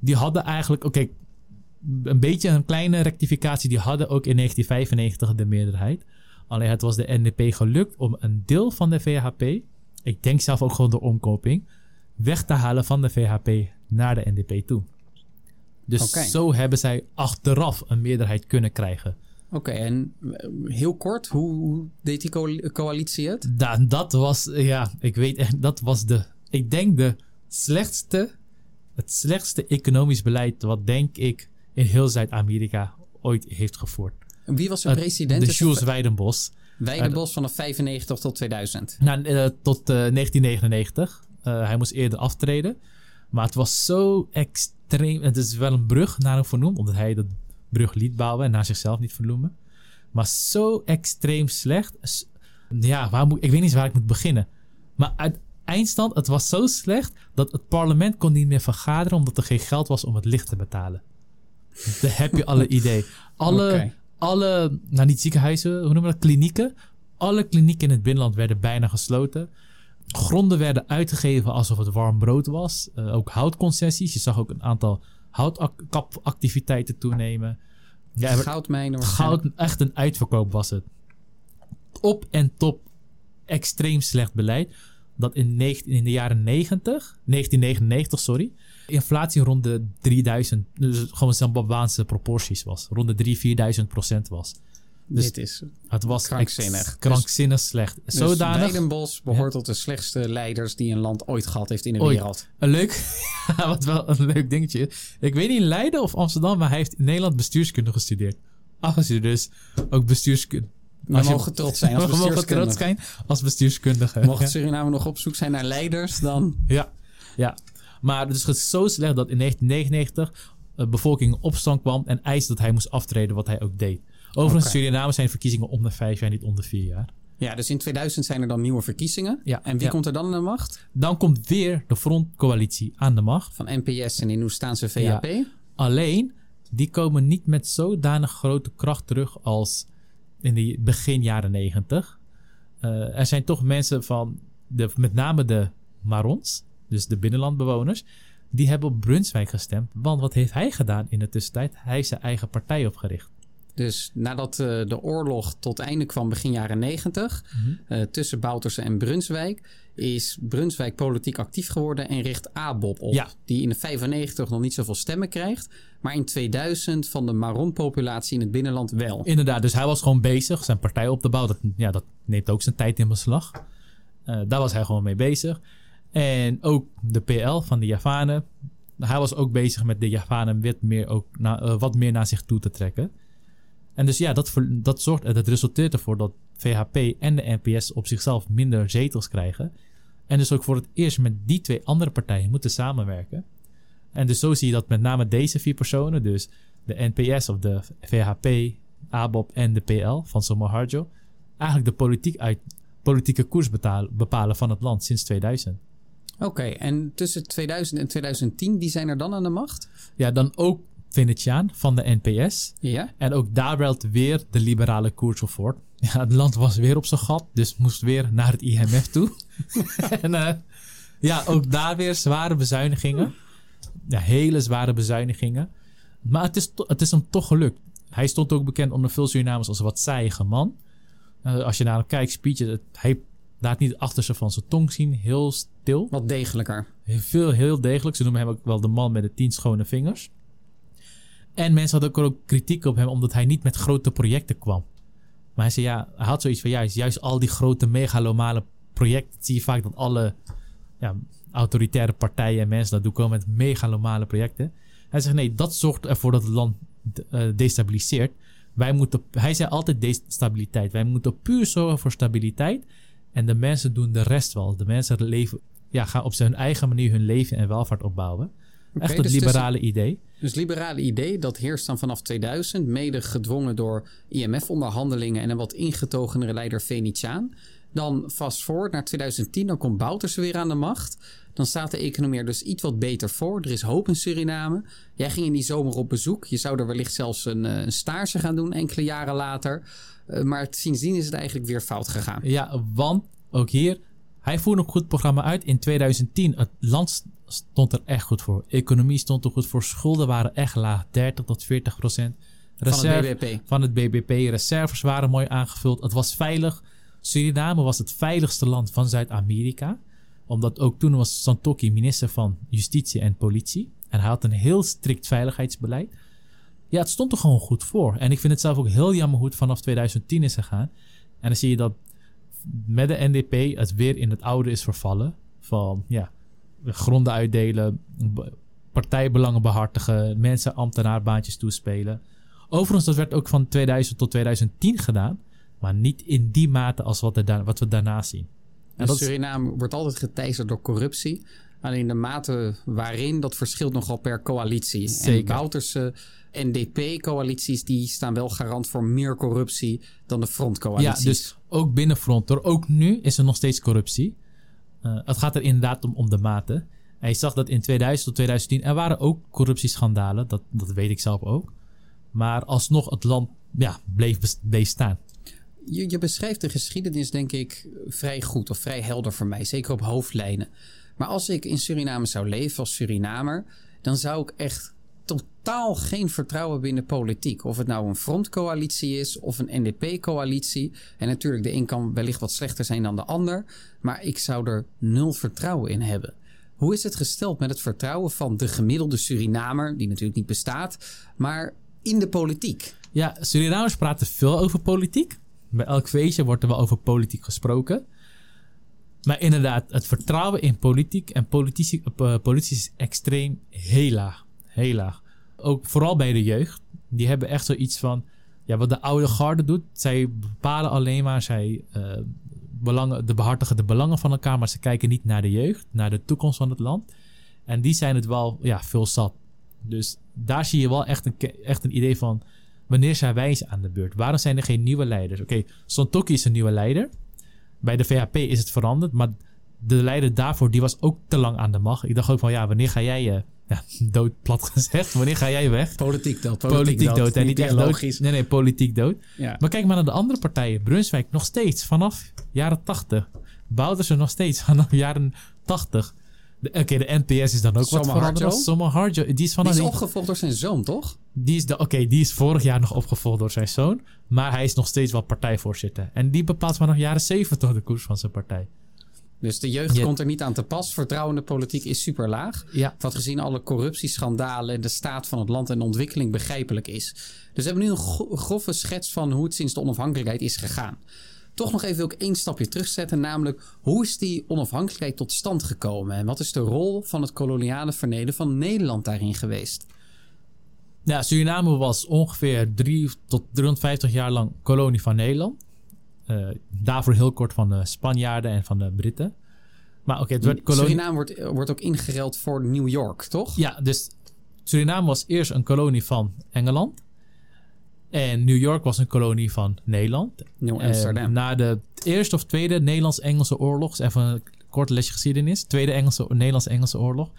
die hadden eigenlijk, oké, okay, een beetje een kleine rectificatie. Die hadden ook in 1995 de meerderheid. Alleen het was de NDP gelukt om een deel van de VHP, ik denk zelf ook gewoon de omkoping, weg te halen van de VHP naar de NDP toe. Dus okay. zo hebben zij achteraf een meerderheid kunnen krijgen. Oké, okay, en heel kort, hoe, deed die co coalitie het? Da dat was, ja, ik weet echt, dat was de, ik denk de slechtste, het slechtste economisch beleid wat denk ik in heel Zuid-Amerika ooit heeft gevoerd. En wie was de president? De Jules Weidenbos. Weidenbos vanaf 95 tot 2000? Nou, uh, tot uh, 1999. Uh, hij moest eerder aftreden. Maar het was zo extreem. Het is wel een brug naar hem vernoemd, omdat hij de brug liet bouwen en naar zichzelf niet vernoemen. Maar zo extreem slecht. Ja, waar moet, ik weet niet waar ik moet beginnen. Maar uit eindstand, het was zo slecht dat het parlement kon niet meer vergaderen omdat er geen geld was om het licht te betalen. Dan heb je alle idee. Alle, okay. alle, nou niet ziekenhuizen, hoe noemen we dat, klinieken. Alle klinieken in het binnenland werden bijna gesloten. Gronden werden uitgegeven alsof het warm brood was. Uh, ook houtconcessies. Je zag ook een aantal houtactiviteiten toenemen. Ja, Goudmijnen. Goud, echt een uitverkoop was het. Op en top extreem slecht beleid. Dat in, 19, in de jaren 90, 1999, sorry, inflatie rond de 3000, dus gewoon Zimbabweanse proporties was. Rond de 3.000, 4.000 procent was. Dus Dit is het was krankzinnig. krankzinnig dus, slecht. Dus Zodanig. Weidenbos behoort tot de slechtste leiders die een land ooit gehad heeft in de ooit. wereld. Een leuk, wat wel een leuk dingetje. Ik weet niet in Leiden of Amsterdam, maar hij heeft in Nederland bestuurskunde gestudeerd. Ach, als je dus ook bestuurskunde. We mogen trots zijn als we mogen trots zijn als bestuurskundige. Mocht Suriname nog op zoek zijn naar leiders, dan... Ja, ja. Maar dus het is zo slecht dat in 1999 de bevolking in opstand kwam en eiste dat hij moest aftreden, wat hij ook deed. Overigens, okay. Suriname zijn verkiezingen om de vijf jaar, niet om de vier jaar. Ja, dus in 2000 zijn er dan nieuwe verkiezingen. Ja, en wie ja. komt er dan aan de macht? Dan komt weer de frontcoalitie aan de macht. Van NPS en Hindoestaanse. Ja. Alleen, die komen niet met zodanig grote kracht terug als in de begin jaren negentig. Uh, er zijn toch mensen van, de, met name de Marons, dus de binnenlandbewoners, die hebben op Brunswijk gestemd. Want wat heeft hij gedaan in de tussentijd? Hij heeft zijn eigen partij opgericht. Dus nadat uh, de oorlog tot einde kwam begin jaren 90 Mhm. mm -hmm. uh, tussen Bouterse en Brunswijk, is Brunswijk politiek actief geworden en richt ABOP op. Ja. Die in de 95 nog niet zoveel stemmen krijgt, maar in 2000 van de Maron-populatie in het binnenland wel. Inderdaad, dus hij was gewoon bezig zijn partij op te bouwen. Dat, ja, dat neemt ook zijn tijd in beslag. Uh, daar was hij gewoon mee bezig. En ook de PL van de Javanen. Hij was ook bezig met de Javanen wat meer, ook na, wat meer naar zich toe te trekken. En dus ja, dat, dat, zorgt, dat resulteert ervoor dat VHP en de NPS op zichzelf minder zetels krijgen. En dus ook voor het eerst met die twee andere partijen moeten samenwerken. En dus zo zie je dat met name deze vier personen, dus de NPS of de VHP, ABOP en de PL van Somoharjo, eigenlijk de politiek uit, politieke koers bepalen van het land sinds 2000. Oké, okay, en tussen 2000 en 2010, wie zijn er dan aan de macht? Ja, dan ook Venetiaan van de NPS. Ja. En ook daar werd weer de liberale koers op voort. Ja, het land was weer op zijn gat, dus moest weer naar het IMF toe. en uh, ja, ook daar weer zware bezuinigingen. ja, hele zware bezuinigingen. Maar het is, het is hem toch gelukt. Hij stond ook bekend onder veel Surinamers als wat saaiige man. Uh, als je naar hem kijkt, speeches, hij laat niet het achterste van zijn tong zien. Heel stil. Wat degelijker. Heel, veel, heel degelijk. Ze noemen hem ook wel de man met de tien schone vingers. En mensen hadden ook kritiek op hem omdat hij niet met grote projecten kwam. Maar hij zei ja, hij had zoiets van ja, juist al die grote megalomale projecten zie je vaak dat alle ja, autoritaire partijen en mensen dat doen komen met megalomale projecten. Hij zegt nee, dat zorgt ervoor dat het land uh, destabiliseert. Wij moeten, hij zei altijd destabiliteit. Wij moeten puur zorgen voor stabiliteit. En de mensen doen de rest wel. De mensen leven, ja, gaan op zijn eigen manier hun leven en welvaart opbouwen. Echt het dus liberale idee. Dus liberale idee, dat heerst dan vanaf 2000, mede gedwongen door IMF-onderhandelingen en een wat ingetogenere leider Venetiaan. Dan fast forward naar 2010, dan komt Bouters weer aan de macht. Dan staat de economie er dus iets wat beter voor. Er is hoop in Suriname. Jij ging in die zomer op bezoek. Je zou er wellicht zelfs een, eh, een stage gaan doen enkele jaren later. Uh, maar sindsdien is het eigenlijk weer fout gegaan. Ja, want ook hier, hij voerde een goed programma uit in 2010. Het land stond er echt goed voor. Economie stond er goed voor. Schulden waren echt laag, 30 tot 40 procent. van het BBP. Van het BBP. Reserves waren mooi aangevuld. Het was veilig. Suriname was het veiligste land van Zuid-Amerika. Omdat ook toen was Santokki minister van Justitie en Politie. En hij had een heel strikt veiligheidsbeleid. Ja, het stond er gewoon goed voor. En ik vind het zelf ook heel jammer hoe het vanaf 2010 is gegaan. En dan zie je dat met de NDP het weer in het oude is vervallen. Van ja, gronden uitdelen, partijbelangen behartigen, mensen ambtenaarbaantjes toespelen. Overigens, dat werd ook van 2000 tot 2010 gedaan. Maar niet in die mate als wat, er wat we daarna zien. En dus Suriname wordt altijd geteisterd door corruptie. Alleen de mate waarin, dat verschilt nogal per coalitie. Zeker. En Bouterse NDP-coalities, die staan wel garant voor meer corruptie dan de frontcoalities. Ja, dus ook binnen front. Hoor. Ook nu is er nog steeds corruptie. Uh, het gaat er inderdaad om, om de mate. En je zag dat in 2000 tot 2010, er waren ook corruptieschandalen. Dat, dat weet ik zelf ook. Maar alsnog, het land ja, bleef, bleef staan je, je beschrijft de geschiedenis, denk ik, vrij goed of vrij helder voor mij. Zeker op hoofdlijnen. Maar als ik in Suriname zou leven als Surinamer, dan zou ik echt totaal geen vertrouwen binnen politiek. Of het nou een frontcoalitie is of een NDP-coalitie. En natuurlijk, de een kan wellicht wat slechter zijn dan de ander. Maar ik zou er nul vertrouwen in hebben. Hoe is het gesteld met het vertrouwen van de gemiddelde Surinamer, die natuurlijk niet bestaat, maar in de politiek? Ja, Surinamers praten veel over politiek. Bij elk feestje wordt er wel over politiek gesproken. Maar inderdaad, het vertrouwen in politiek en politici, uh, politici is extreem heel laag. Heel laag. Ook vooral bij de jeugd. Die hebben echt zoiets van... Ja, wat de oude garde doet. Zij bepalen alleen maar... Zij uh, belangen, de behartigen de belangen van elkaar... maar ze kijken niet naar de jeugd. Naar de toekomst van het land. En die zijn het wel ja, veel zat. Dus daar zie je wel echt een, echt een idee van wanneer zijn wij aan de beurt? Waarom zijn er geen nieuwe leiders? Oké, okay, is een nieuwe leider. Bij de VHP is het veranderd, maar de leider daarvoor die was ook te lang aan de macht. Ik dacht ook van ja, wanneer ga jij uh, ja, dood plat gezegd, wanneer ga jij weg? Politiek dood. Politiek, politiek dood. En niet echt logisch. Nee, nee, politiek dood. Ja. Maar kijk maar naar de andere partijen. Brunswijk nog steeds vanaf jaren 80. Bouwden nog steeds vanaf jaren 80. Oké, okay, de NPS is dan ook wat veranderd. Soma Harjo. Die is, van die is opgevolgd door zijn zoon, toch? Die is, oké, die is vorig jaar nog opgevolgd door zijn zoon. Maar hij is nog steeds wel partijvoorzitter. En die bepaalt vanaf jaren 70 de koers van zijn partij. Dus de jeugd komt er niet aan te pas. Vertrouwen in de politiek is super laag. Ja. Wat gezien alle corruptieschandalen en de staat van het land en de ontwikkeling begrijpelijk is. Dus we hebben nu een grove schets van hoe het sinds de onafhankelijkheid is gegaan toch nog even ook één stapje terugzetten. Namelijk, hoe is die onafhankelijkheid tot stand gekomen? En wat is de rol van het koloniale verleden van Nederland daarin geweest? Ja, Suriname was ongeveer 3 tot 350 jaar lang kolonie van Nederland. Uh, daarvoor heel kort van de Spanjaarden en van de Britten. Maar oké, okay, kolonie... Suriname wordt, wordt ook ingereld voor New York, toch? Ja, dus Suriname was eerst een kolonie van Engeland. En New York was een kolonie van Nederland. Nieuw Amsterdam. na de eerste of tweede Nederlands-Engelse oorlog, even een kort lesje geschiedenis. Tweede Engelse, Nederlands-Engelse oorlog.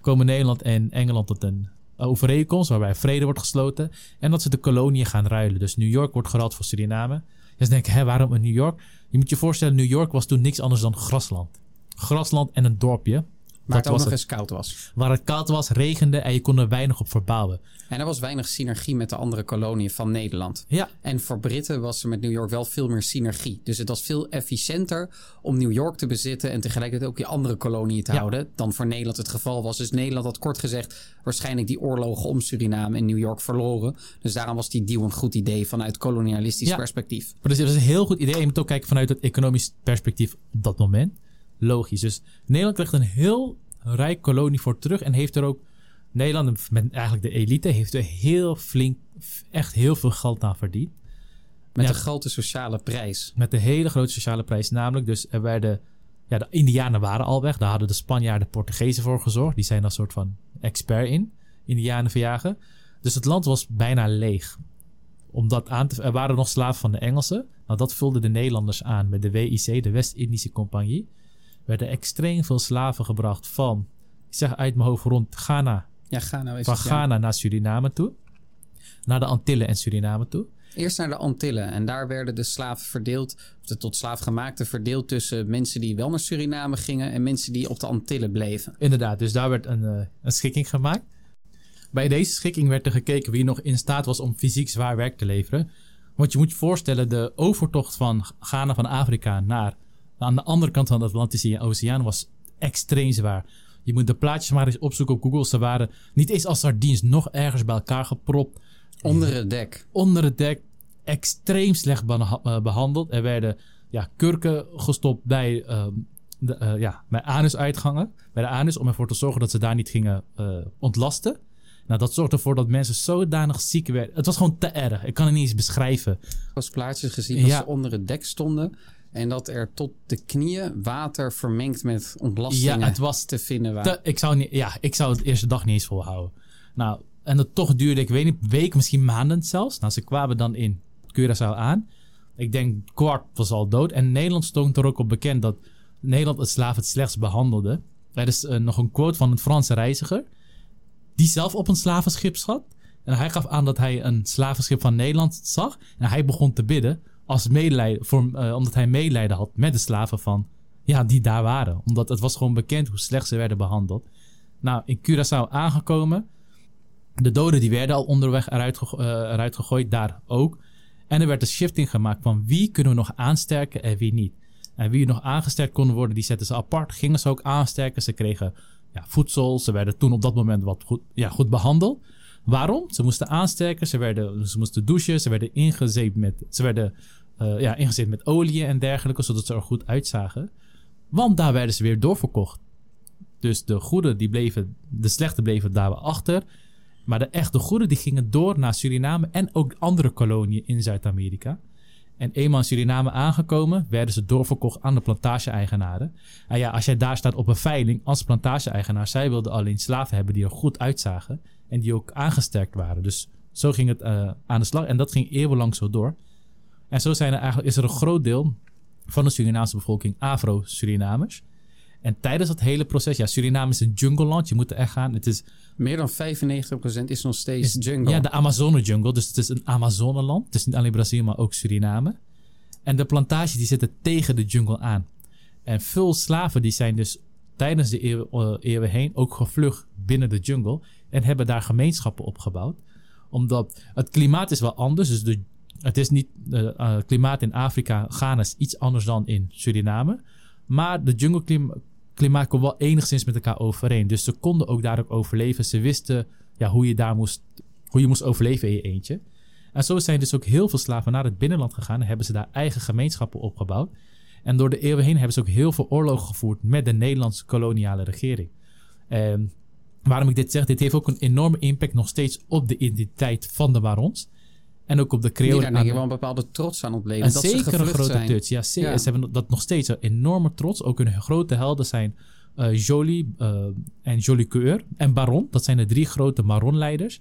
Komen Nederland en Engeland tot een overeenkomst waarbij vrede wordt gesloten. En dat ze de koloniën gaan ruilen. Dus New York wordt geruild voor Suriname. Dus denk hé, waarom in New York? Je moet je voorstellen, New York was toen niks anders dan grasland. Grasland en een dorpje. Maar het ook was nog het. eens koud was. Waar het koud was, regende en je kon er weinig op verbouwen. En er was weinig synergie met de andere koloniën van Nederland. Ja, En voor Britten was er met New York wel veel meer synergie. Dus het was veel efficiënter om New York te bezitten en tegelijkertijd ook die andere koloniën te Ja. houden dan voor Nederland het geval was. Dus Nederland had kort gezegd waarschijnlijk die oorlogen om Suriname en New York verloren. Dus daarom was die deal een goed idee vanuit kolonialistisch Ja. perspectief. maar dus het is een heel goed idee. Je moet ook kijken vanuit het economisch perspectief op dat moment. Logisch. Dus Nederland krijgt een heel rijk kolonie voor terug en heeft er ook... Nederland, met eigenlijk de elite, heeft er heel flink, echt heel veel geld aan verdiend. Met Ja. een grote sociale prijs. Met een hele grote sociale prijs. Namelijk, dus er werden. Ja, de Indianen waren al weg. Daar hadden de Spanjaarden, de Portugezen voor gezorgd. Die zijn daar een soort van expert in. Indianen verjagen. Dus het land was bijna leeg. Om dat aan te, er waren nog slaven van de Engelsen. Nou, dat vulden de Nederlanders aan met de WIC, de West-Indische Compagnie. Er werden extreem veel slaven gebracht van, ik zeg uit mijn hoofd, rond Ghana. Ja, ga nou Van ja. Ghana naar Suriname toe. Naar de Antillen en Suriname toe. Eerst naar de Antillen. En daar werden de slaven verdeeld, of de tot slaafgemaakte verdeeld tussen mensen die wel naar Suriname gingen en mensen die op de Antillen bleven. Inderdaad, dus daar werd een, eh, een schikking gemaakt. Bij deze schikking werd er gekeken wie nog in staat was om fysiek zwaar werk te leveren. Want je moet je voorstellen, de overtocht van Ghana van Afrika naar aan de andere kant van de Atlantische Oceaan was extreem zwaar. Je moet de plaatjes maar eens opzoeken op Google. Ze waren niet eens als sardines, nog ergens bij elkaar gepropt. Onder het dek. Onder het dek extreem slecht beha- eh, behandeld. Er werden ja, kurken gestopt bij, ehm, de, eh, ja, bij anusuitgangen. Bij de anus om ervoor te zorgen dat ze daar niet gingen eh, ontlasten. Nou, dat zorgde ervoor dat mensen zodanig ziek werden. Het was gewoon te erg. Ik kan het niet eens beschrijven. Ik was plaatjes gezien dat Ja. ze onder het dek stonden. En dat er tot de knieën water vermengd met ontlastingen Ja, het was te vinden waren. Te- ik, zou niet, ja, ik zou het eerste dag niet eens volhouden. Nou, en dat toch duurde, ik weet niet, weken, misschien maanden zelfs. Nou, ze kwamen dan in Curaçao aan. Ik denk, kwart was al dood. En Nederland stond er ook op bekend dat Nederland het slaaf het slechtst behandelde. Er is eh, nog een quote van een Franse reiziger. Die zelf op een slavenschip zat. En hij gaf aan dat hij een slavenschip van Nederland zag. En hij begon te bidden. Als medelijden, voor, eh, omdat hij medelijden had met de slaven van, ja, die daar waren. Omdat het was gewoon bekend hoe slecht ze werden behandeld. Nou, in Curaçao aangekomen. De doden die werden al onderweg eruit, eh, eruit gegooid, daar ook. En er werd een shifting gemaakt van wie kunnen we nog aansterken en wie niet. En wie nog aangesterkt konden worden, die zetten ze apart. Gingen ze ook aansterken. Ze kregen ja, voedsel. Ze werden toen op dat moment wat goed, ja, goed behandeld. Waarom? Ze moesten aansterken. Ze, werden, ze moesten douchen. Ze werden ingezeept met, ze werden, eh, ja, ingezeept met olie en dergelijke. Zodat ze er goed uitzagen. Want daar werden ze weer doorverkocht. Dus de goede die bleven, de slechte bleven daar achter. Maar de echte goede die gingen door naar Suriname en ook andere koloniën in Zuid-Amerika. En eenmaal in Suriname aangekomen, werden ze doorverkocht aan de plantage-eigenaren. En ja, als jij daar staat op een veiling als plantage-eigenaar, zij wilden alleen slaven hebben die er goed uitzagen en die ook aangesterkt waren. Dus zo ging het eh, aan de slag en dat ging eeuwenlang zo door. En zo zijn er eigenlijk, is er een groot deel van de Surinaamse bevolking Afro-Surinamers. En tijdens dat hele proces, ja, Suriname is een jungleland, je moet er echt gaan. Het is Meer dan 95% is nog steeds is- jungle. Ja, de Amazone jungle. Dus het is een Amazoneland. Het is niet alleen Brazilië, maar ook Suriname. En de plantages die zitten tegen de jungle aan. En veel slaven die zijn dus tijdens de eeuwen, eh, eeuwen heen ook gevlucht binnen de jungle. En hebben daar gemeenschappen opgebouwd. Omdat het klimaat is wel anders. Dus de, het is niet, eh, eh, klimaat in Afrika, Ghana is iets anders dan in Suriname. Maar de jungle klima- klimaat komt wel enigszins met elkaar overeen. Dus ze konden ook daar ook overleven. Ze wisten ja, hoe je daar moest, hoe je moest overleven in je eentje. En zo zijn dus ook heel veel slaven naar het binnenland gegaan en hebben ze daar eigen gemeenschappen opgebouwd. En door de eeuwen heen hebben ze ook heel veel oorlogen gevoerd met de Nederlandse koloniale regering. En waarom ik dit zeg, dit heeft ook een enorme impact nog steeds op de identiteit van de Barons. En ook op de die Creolen. daar wel een bepaalde trots aan ontleden. En dat ze zeker een gevlucht grote zijn. Ja, zeker. Ja. Ze hebben dat nog steeds een enorme trots. Ook hun grote helden zijn eh Jolie eh, en Jolie Coeur en Baron. Dat zijn de drie grote Maronleiders.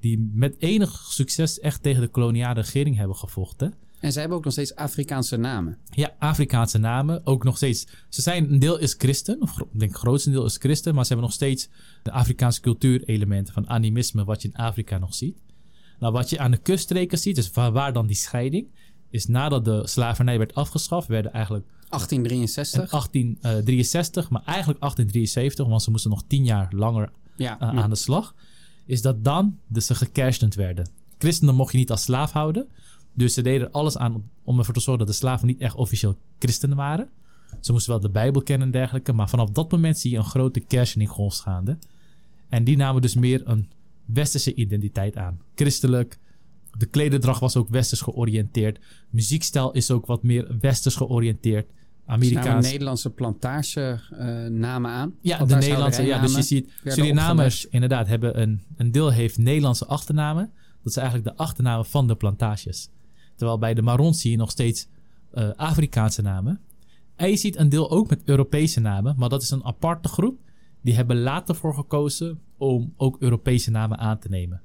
Die met enig succes echt tegen de koloniale regering hebben gevochten. En zij hebben ook nog steeds Afrikaanse namen. Ja, Afrikaanse namen. Ook nog steeds. Ze zijn een deel is christen. Of ik denk het grootste deel is christen. Maar ze hebben nog steeds de Afrikaanse cultuurelementen van animisme. Wat je in Afrika nog ziet. Nou, wat je aan de kuststreken ziet. Dus waar, waar dan die scheiding. Is nadat de slavernij werd afgeschaft. Werden eigenlijk 1863. 1863, maar eigenlijk 1873, want ze moesten nog tien jaar langer ja, uh, aan de slag. Is dat dan dus ze gekerstend werden. Christenen mocht je niet als slaaf houden. Dus ze deden er alles aan om ervoor te zorgen dat de slaven niet echt officieel christenen waren. Ze moesten wel de Bijbel kennen en dergelijke. Maar vanaf dat moment zie je een grote kerstening gaande. En die namen dus meer een westerse identiteit aan. Christelijk. De klederdracht was ook westers georiënteerd. Muziekstijl is ook wat meer westers georiënteerd. Amerikaans. Nederlandse plantage uh, namen aan. Ja, de Nederlandse. Ja, dus je ziet Surinamers inderdaad hebben een, een deel heeft Nederlandse achternamen. Dat zijn eigenlijk de achternamen van de plantages. Terwijl bij de Marons zie je nog steeds uh, Afrikaanse namen. En je ziet een deel ook met Europese namen, maar dat is een aparte groep. Die hebben later voor gekozen om ook Europese namen aan te nemen.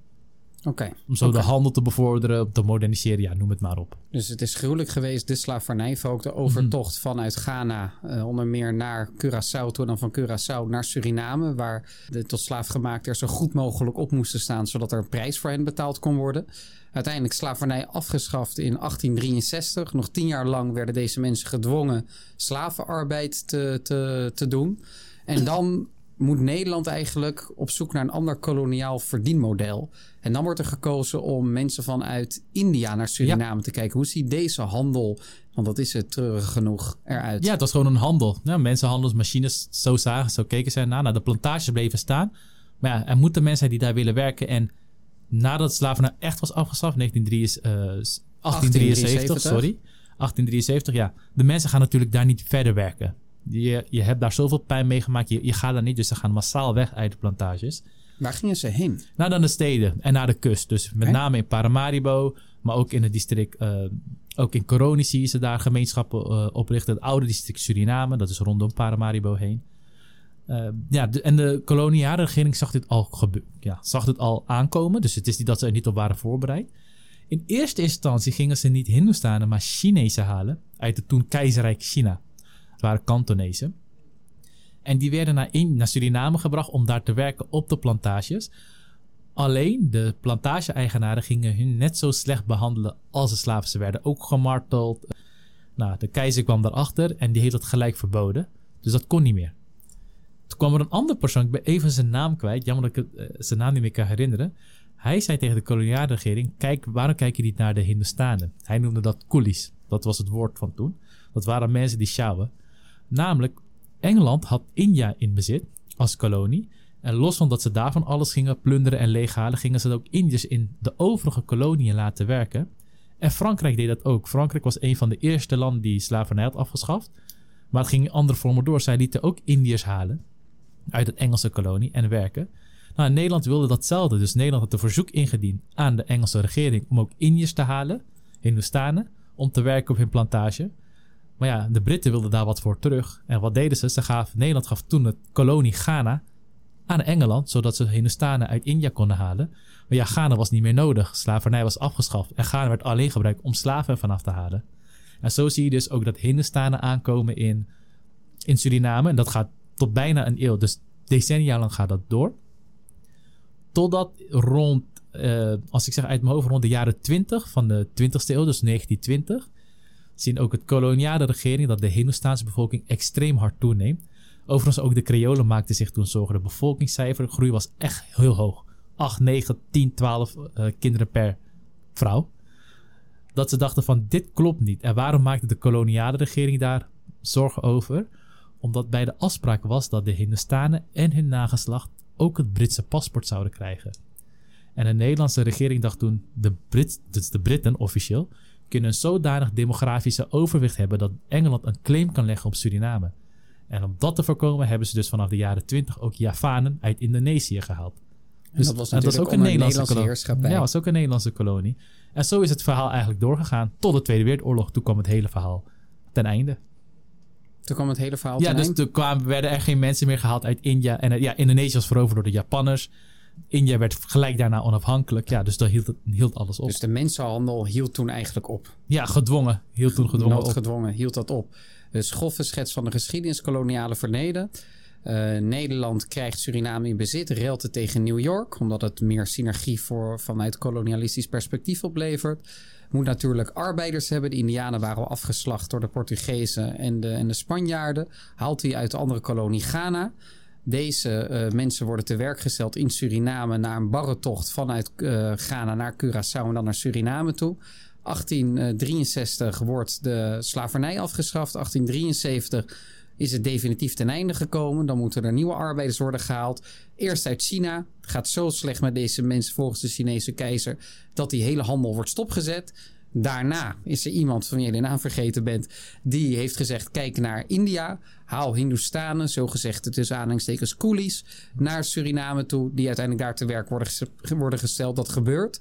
Oké. Om zo de handel te bevorderen, te moderniseren, ja, noem het maar op. Dus het is gruwelijk geweest, de slavernijvolk, de overtocht mhm. vanuit Ghana, uh, onder meer naar Curaçao, toen dan van Curaçao naar Suriname, waar de tot slaafgemaakten er zo goed mogelijk op moesten staan, zodat er een prijs voor hen betaald kon worden. Uiteindelijk slavernij afgeschaft in 1863. Nog tien jaar lang werden deze mensen gedwongen slavenarbeid te, te, te doen. En dan moet Nederland eigenlijk op zoek naar een ander koloniaal verdienmodel. En dan wordt er gekozen om mensen vanuit India naar Suriname te kijken. Hoe ziet deze handel, want dat is het treurig genoeg, eruit? Ja, het was gewoon een handel. Ja, mensenhandelsmachines, zo zagen, zo keken ze naar. Nou, de plantages bleven staan. Maar ja, er moeten mensen zijn die daar willen werken. En nadat slavernij echt was afgeschaft, 1873, uh, 1873 sorry. 1873, ja. De mensen gaan natuurlijk daar niet verder werken. Je, je hebt daar zoveel pijn meegemaakt. Je, je gaat daar niet, dus ze gaan massaal weg uit de plantages. Waar gingen ze heen? Naar dan de steden en naar de kust. Dus met name in Paramaribo, maar ook in het district. Uh, ook in Coroni zie je ze daar gemeenschappen uh, oprichten. Het oude district Suriname, dat is rondom Paramaribo heen. Uh, ja, de, en de koloniale regering zag dit, al ja, zag dit al aankomen. Dus het is niet dat ze er niet op waren voorbereid. In eerste instantie gingen ze niet Hindustanen, maar Chinezen halen uit het toen keizerrijk China. Het waren Kantonezen. En die werden naar, in, naar Suriname gebracht om daar te werken op de plantages. Alleen de plantage-eigenaren gingen hun net zo slecht behandelen als de slaven. Ze werden ook gemarteld. Nou, de keizer kwam daarachter en die heeft het gelijk verboden. Dus dat kon niet meer. Toen kwam er een andere persoon, ik ben even zijn naam kwijt, jammer dat ik uh, zijn naam niet meer kan herinneren. Hij zei tegen de koloniale regering: Kijk, waarom kijk je niet naar de Hindustanen? Hij noemde dat coolies. Dat was het woord van toen. Dat waren mensen die sjouwen. Namelijk, Engeland had India in bezit als kolonie. En los van dat ze daarvan alles gingen plunderen en leeghalen, gingen ze ook Indiërs in de overige koloniën laten werken. En Frankrijk deed dat ook. Frankrijk was een van de eerste landen die slavernij had afgeschaft. Maar het ging in andere vormen door. Zij lieten ook Indiërs halen uit het Engelse kolonie en werken. Nou, Nederland wilde datzelfde. Dus Nederland had een verzoek ingediend aan de Engelse regering om ook Indiërs te halen, Hindustanen, om te werken op hun plantage. Maar ja, de Britten wilden daar wat voor terug. En wat deden ze? ze gaf, Nederland gaf toen de kolonie Ghana aan Engeland, zodat ze Hindustanen uit India konden halen. Maar ja, Ghana was niet meer nodig. Slavernij was afgeschaft. En Ghana werd alleen gebruikt om slaven vanaf te halen. En zo zie je dus ook dat Hindustanen aankomen in, in Suriname. En dat gaat tot bijna een eeuw. Dus decennia lang gaat dat door. Totdat rond, uh, als ik zeg uit mijn hoofd, rond de jaren 20 van de 20ste eeuw, dus 1920 zien ook het koloniale regering dat de Hindoestaanse bevolking extreem hard toeneemt. Overigens ook de Creolen maakten zich toen zorgen. De bevolkingscijfergroei was echt heel hoog. 8, 9, 10, 12 uh, kinderen per vrouw. Dat ze dachten van dit klopt niet. En waarom maakte de koloniale regering daar zorgen over? Omdat bij de afspraak was dat de Hindustanen en hun nageslacht ook het Britse paspoort zouden krijgen. En de Nederlandse regering dacht toen, de, Brit, dus de Britten officieel, kunnen een zodanig demografische overwicht hebben dat Engeland een claim kan leggen op Suriname. En om dat te voorkomen hebben ze dus vanaf de jaren 20 ook Javanen uit Indonesië gehaald. Dus dat was, dat ook een Nederlandse, Nederlandse heerschappij. Ja, was ook een Nederlandse kolonie. En zo is het verhaal eigenlijk doorgegaan tot de Tweede Wereldoorlog. Toen kwam het hele verhaal ten einde. Toen kwam het hele verhaal ja, ten dus einde? toen kwamen, werden er geen mensen meer gehaald uit India. En ja, Indonesië was veroverd door de Japanners. India werd gelijk daarna onafhankelijk. Ja, dus dat hield, hield alles op. Dus de mensenhandel hield toen eigenlijk op? Ja, gedwongen. Hield toen gedwongen gedwongen, hield dat op. Dus grove schets van de geschiedenis, koloniale verleden. Uh, Nederland krijgt Suriname in bezit, ruilt het tegen New York, omdat het meer synergie voor, vanuit kolonialistisch perspectief oplevert. Moet natuurlijk arbeiders hebben. De Indianen waren al afgeslacht door de Portugezen en de, en de Spanjaarden. Haalt hij uit de andere kolonie Ghana. Deze uh, mensen worden te werk gesteld in Suriname na een barretocht vanuit uh, Ghana naar Curaçao en dan naar Suriname toe. 1863 wordt de slavernij afgeschaft. 1873 is het definitief ten einde gekomen. Dan moeten er nieuwe arbeiders worden gehaald. Eerst uit China. Het gaat zo slecht met deze mensen volgens de Chinese keizer dat die hele handel wordt stopgezet. Daarna is er iemand van wie je de naam vergeten bent, die heeft gezegd: kijk naar India, haal Hindoestanen, zogezegd tussen aanhalingstekens coolies, naar Suriname toe, die uiteindelijk daar te werk worden, worden gesteld. Dat gebeurt.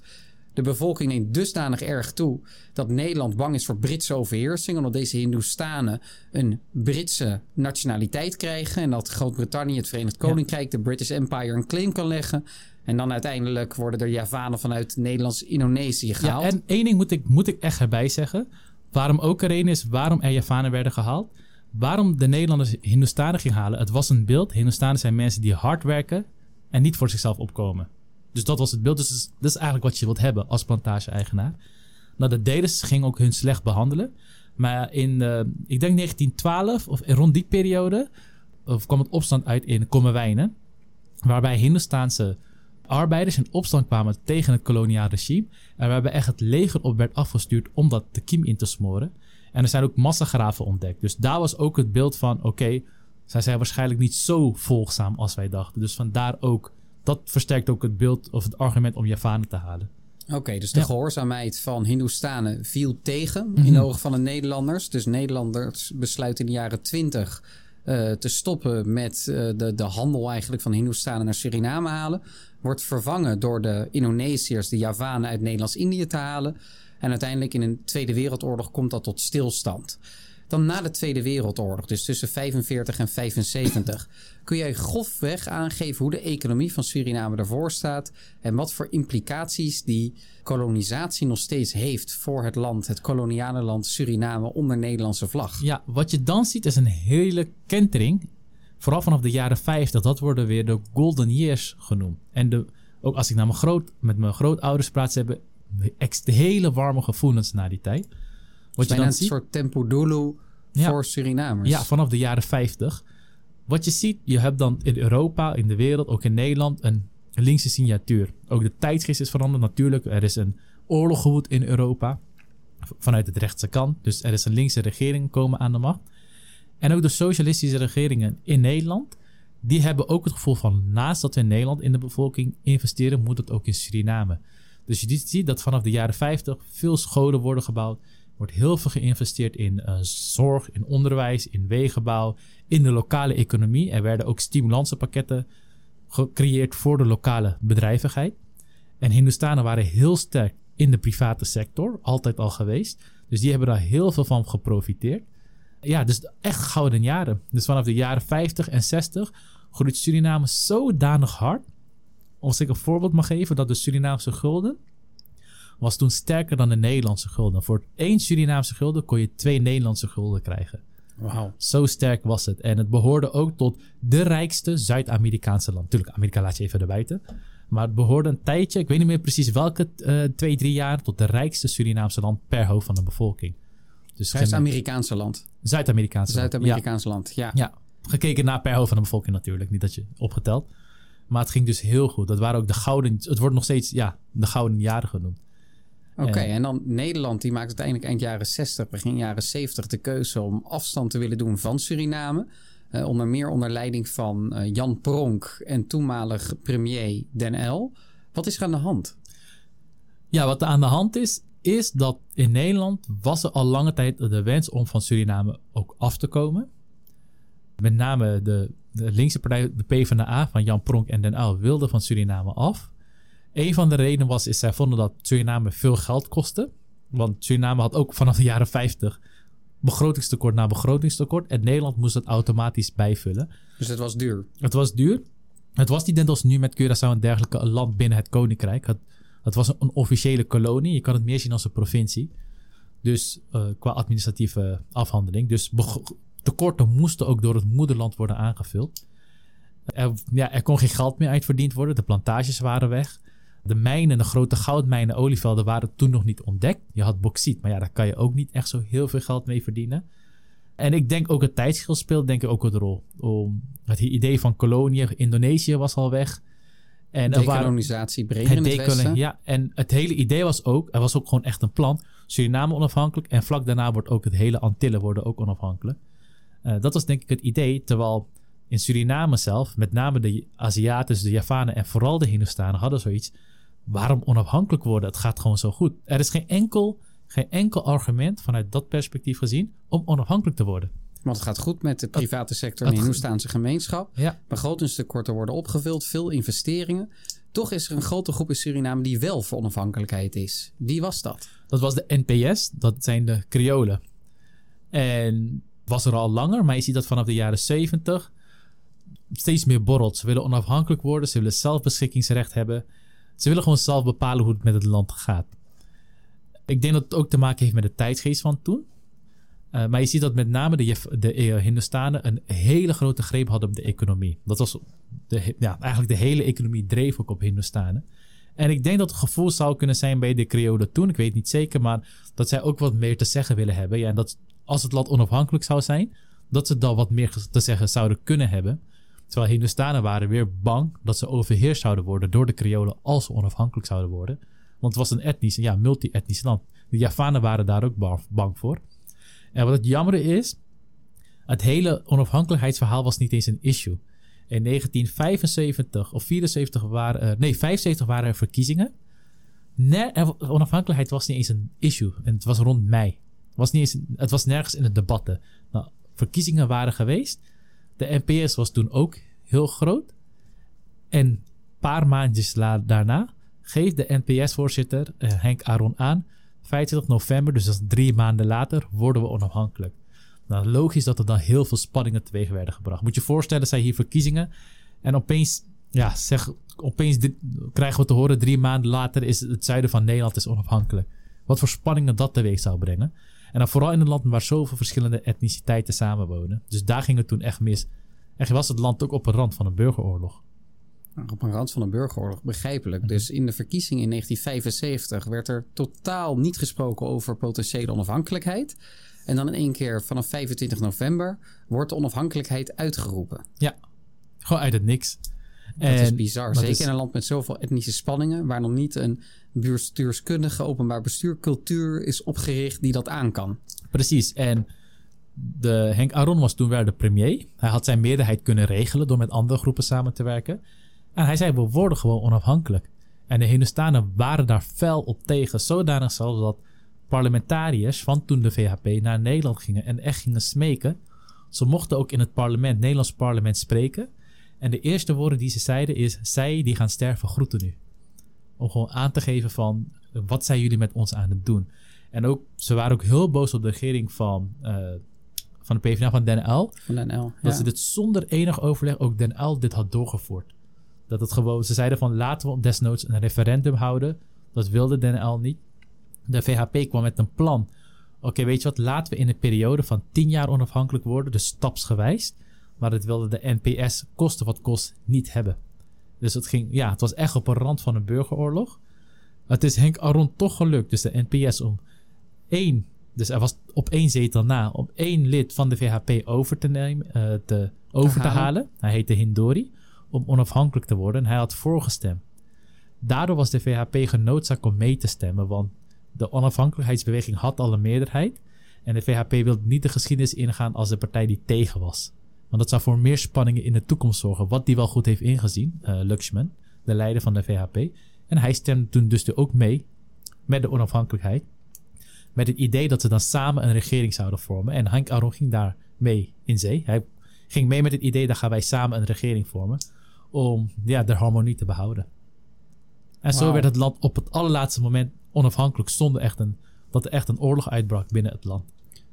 De bevolking neemt dusdanig erg toe dat Nederland bang is voor Britse overheersing, omdat deze Hindoestanen een Britse nationaliteit krijgen en dat Groot-Brittannië, het Verenigd Koninkrijk, de British Empire een claim kan leggen. En dan uiteindelijk worden er Javanen vanuit Nederlands-Indonesië gehaald. Ja, en één ding moet ik, moet ik echt erbij zeggen. Waarom ook er een is waarom er Javanen werden gehaald. Waarom de Nederlanders Hindoestanen gingen halen. Het was een beeld. Hindoestanen zijn mensen die hard werken en niet voor zichzelf opkomen. Dus dat was het beeld. Dus dat is, eigenlijk wat je wilt hebben als plantage-eigenaar. Nou, de Deders gingen ook hun slecht behandelen. Maar in, uh, ik denk 1912 of rond die periode, of kwam het opstand uit in Kommerwijnen. Waarbij Hindoestaanse arbeiders in opstand kwamen tegen het koloniaal regime. En waarbij echt het leger op werd afgestuurd om dat de kiem in te smoren. En er zijn ook massagraven ontdekt. Dus daar was ook het beeld van: oké, zij zijn waarschijnlijk niet zo volgzaam als wij dachten. Dus vandaar ook dat versterkt ook het beeld of het argument om Javanen te halen. Oké, dus de gehoorzaamheid van Hindoestanen viel tegen in de mhm. ogen van de Nederlanders. Dus Nederlanders besluiten in de jaren twintig uh, te stoppen met uh, de, de handel eigenlijk van Hindoestanen naar Suriname halen. Wordt vervangen door de Indonesiërs, de Javanen uit Nederlands-Indië te halen. En uiteindelijk in een Tweede Wereldoorlog komt dat tot stilstand. Dan na de Tweede Wereldoorlog, dus tussen 45 en 75, kun jij grofweg aangeven hoe de economie van Suriname ervoor staat en wat voor implicaties die kolonisatie nog steeds heeft voor het land, het koloniale land Suriname onder Nederlandse vlag? Ja, wat je dan ziet is een hele kentering. Vooral vanaf de jaren 50, dat worden weer de golden years genoemd. En de, ook als ik naar mijn groot, met mijn grootouders praat, ze hebben de hele warme gevoelens na die tijd. Wat je dan een soort tempo dolo voor Surinamers. Ja, vanaf de jaren 50. Wat je ziet, je hebt dan in Europa, in de wereld, ook in Nederland, een linkse signatuur. Ook de tijdsgeest is veranderd natuurlijk. Er is een oorlog gewoed in Europa vanuit het rechtse kant. Dus er is een linkse regering komen aan de macht. En ook de socialistische regeringen in Nederland, die hebben ook het gevoel van naast dat we in Nederland in de bevolking investeren, moet het ook in Suriname. Dus je ziet dat vanaf de jaren 50 veel scholen worden gebouwd, wordt heel veel geïnvesteerd in uh, zorg, in onderwijs, in wegenbouw, in de lokale economie. Er werden ook stimulansenpakketten gecreëerd voor de lokale bedrijvigheid. En Hindustanen waren heel sterk in de private sector, altijd al geweest. Dus die hebben daar heel veel van geprofiteerd. Ja, dus echt gouden jaren. Dus vanaf de jaren 50 en 60 groeit Suriname zodanig hard. Als ik een voorbeeld mag geven, dat de Surinaamse gulden was toen sterker dan de Nederlandse gulden. Voor één Surinaamse gulden kon je twee Nederlandse gulden krijgen. Wow. Zo sterk was het. En het behoorde ook tot de rijkste Zuid-Amerikaanse land. Tuurlijk, Amerika laat je even erbuiten. Maar het behoorde een tijdje, ik weet niet meer precies welke, uh, twee, drie jaar, tot de rijkste Surinaamse land per hoofd van de bevolking. Dus Zuid-Amerikaanse land. Zuid-Amerikaanse Zuid-Amerikaanse land, ja. ja. Gekeken naar per hoofd van de bevolking natuurlijk, niet dat je opgeteld. Maar het ging dus heel goed. Dat waren ook de gouden, het wordt nog steeds, ja, de gouden jaren genoemd. Oké, en dan Nederland, die maakt uiteindelijk eind jaren 60, begin jaren 70 de keuze om afstand te willen doen van Suriname. Uh, onder meer onder leiding van uh, Jan Pronk en toenmalig premier Den L. Wat is er aan de hand? Ja, wat er aan de hand is, is dat in Nederland was er al lange tijd de wens om van Suriname ook af te komen. Met name de, de linkse partij, de PvdA van Jan Pronk en Den Uyl, wilde van Suriname af. Een van de redenen was, is zij vonden dat Suriname veel geld kostte. Want Suriname had ook vanaf de jaren 50 begrotingstekort na begrotingstekort. En Nederland moest dat automatisch bijvullen. Dus het was duur? Het was duur. Het was niet net als nu met Curaçao en dergelijke een land binnen het koninkrijk. Het, het was een, officiële kolonie. Je kan het meer zien als een provincie. Dus uh, qua administratieve afhandeling. Dus tekorten moesten ook door het moederland worden aangevuld. Er, ja, er kon geen geld meer uit verdiend worden. De plantages waren weg. De mijnen, de grote goudmijnen, olievelden waren toen nog niet ontdekt. Je had bauxiet, maar ja, daar kan je ook niet echt zo heel veel geld mee verdienen. En ik denk ook het tijdsschil speelt denk ik ook een rol. Om het idee van koloniën, Indonesië was al weg. En Dekolonisatie breder in het westen. Ja, en het hele idee was ook, er was ook gewoon echt een plan. Suriname onafhankelijk en vlak daarna wordt ook het hele Antillen worden ook onafhankelijk. Uh, dat was denk ik het idee, terwijl in Suriname zelf, met name de Aziaten, de Javanen en vooral de Hindustanen hadden zoiets. Waarom onafhankelijk worden? Het gaat gewoon zo goed. Er is geen enkel, geen enkel argument vanuit dat perspectief gezien om onafhankelijk te worden. Want het gaat goed met de private sector en de Hindoestaanse gemeenschap. Ja. Begrotingstekorten worden opgevuld, veel investeringen. Toch is er een grote groep in Suriname die wel voor onafhankelijkheid is. Wie was dat? Dat was de NPS, dat zijn de Creolen. En was er al langer, maar je ziet dat vanaf de jaren 70 steeds meer borrelt. Ze willen onafhankelijk worden, ze willen zelfbeschikkingsrecht hebben. Ze willen gewoon zelf bepalen hoe het met het land gaat. Ik denk dat het ook te maken heeft met de tijdsgeest van toen. Uh, maar je ziet dat met name de, de uh, Hindustanen een hele grote greep hadden op de economie. Dat was de, ja, eigenlijk de hele economie dreef ook op Hindustanen. En ik denk dat het gevoel zou kunnen zijn bij de Creolen toen, ik weet niet zeker, maar dat zij ook wat meer te zeggen willen hebben. Ja, en dat als het land onafhankelijk zou zijn, dat ze dan wat meer te zeggen zouden kunnen hebben. Terwijl Hindustanen waren weer bang dat ze overheerst zouden worden door de Creolen als ze onafhankelijk zouden worden. Want het was een etnisch, ja, multi-etnisch land. De Javanen waren daar ook bang voor. En wat het jammer is, het hele onafhankelijkheidsverhaal was niet eens een issue. In 1975 of 74 waren nee, 75 waren er verkiezingen. onafhankelijkheid was niet eens een issue. En het was rond mei. Het was, niet eens, het was nergens in de debatten. Nou, verkiezingen waren geweest. De NPS was toen ook heel groot. En een paar maandjes daarna geeft de NPS-voorzitter eh, Henk Aron aan 25 november, dus dat is drie maanden later, worden we onafhankelijk. Nou, logisch dat er dan heel veel spanningen teweeg werden gebracht. Moet je voorstellen, zijn hier verkiezingen en opeens, ja, zeg, opeens krijgen we te horen drie maanden later is het zuiden van Nederland is onafhankelijk. Wat voor spanningen dat teweeg zou brengen. En dan vooral in een land waar zoveel verschillende etniciteiten samenwonen. Dus daar ging het toen echt mis. En was het land ook op een rand van een burgeroorlog. Op een rand van een burgeroorlog, begrijpelijk. Mhm. Dus in de verkiezingen in 1975 werd er totaal niet gesproken over potentiële onafhankelijkheid. En dan in één keer vanaf 25 november wordt de onafhankelijkheid uitgeroepen. Ja, gewoon uit het niks. Dat is bizar. Zeker in een land met zoveel etnische spanningen, waar nog niet een bestuurskundige openbaar bestuurcultuur is opgericht die dat aan kan. Precies. En de, Henk Aron was toen wel de premier. Hij had zijn meerderheid kunnen regelen door met andere groepen samen te werken. En hij zei, we worden gewoon onafhankelijk. En de Hindustanen waren daar fel op tegen. Zodanig zelfs dat parlementariërs van toen de VHP naar Nederland gingen en echt gingen smeken. Ze mochten ook in het parlement, Nederlands parlement, spreken. En de eerste woorden die ze zeiden is: Zij die gaan sterven groeten nu. Om gewoon aan te geven van wat zijn jullie met ons aan het doen. En ook, ze waren ook heel boos op de regering van, uh, van de PvdA van Den L. Van Den L, Dat ze dit zonder enig overleg ook Den L dit had doorgevoerd. Dat het gewoon, ze zeiden van laten we desnoods een referendum houden. Dat wilde Den L niet. De VHP kwam met een plan. Oké, weet je wat, laten we in een periode van 10 jaar onafhankelijk worden, dus stapsgewijs. Maar dat wilde de NPS kosten wat kost niet hebben. Dus het ging, ja, het was echt op een rand van een burgeroorlog. Het is Henk Aron toch gelukt, dus de NPS om één, dus er was op één zetel na, om één lid van de VHP over te nemen, uh, te, over te, halen. Hij heette Hindori om onafhankelijk te worden en hij had voorgestemd. Daardoor was de VHP genoodzaakt om mee te stemmen, want de onafhankelijkheidsbeweging had al een meerderheid en de VHP wilde niet de geschiedenis ingaan als de partij die tegen was. Want dat zou voor meer spanningen in de toekomst zorgen, wat die wel goed heeft ingezien, uh, Luxman, de leider van de VHP. En hij stemde toen dus ook mee met de onafhankelijkheid. Met het idee dat ze dan samen een regering zouden vormen. En Hank Aaron ging daar mee in zee. Hij ging mee met het idee dat gaan wij samen een regering vormen om ja, de harmonie te behouden. En zo werd het land op het allerlaatste moment onafhankelijk zonder echt een, dat er echt een oorlog uitbrak binnen het land.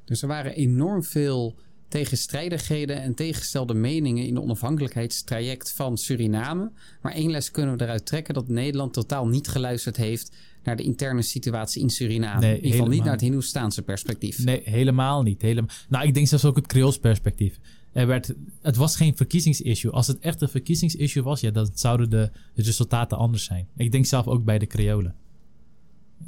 Dus er waren enorm veel tegenstrijdigheden en tegengestelde meningen in de onafhankelijkheidstraject van Suriname. Maar één les kunnen we eruit trekken dat Nederland totaal niet geluisterd heeft naar de interne situatie in Suriname. Nee, in ieder geval niet naar het Hindoestaanse perspectief. Nee, helemaal niet. Helemaal. Nou, ik denk zelfs ook het Creools perspectief. Er werd, het was geen verkiezingsissue. Als het echt een verkiezingsissue was, ja, dan zouden de, de resultaten anders zijn. Ik denk zelf ook bij de Creolen.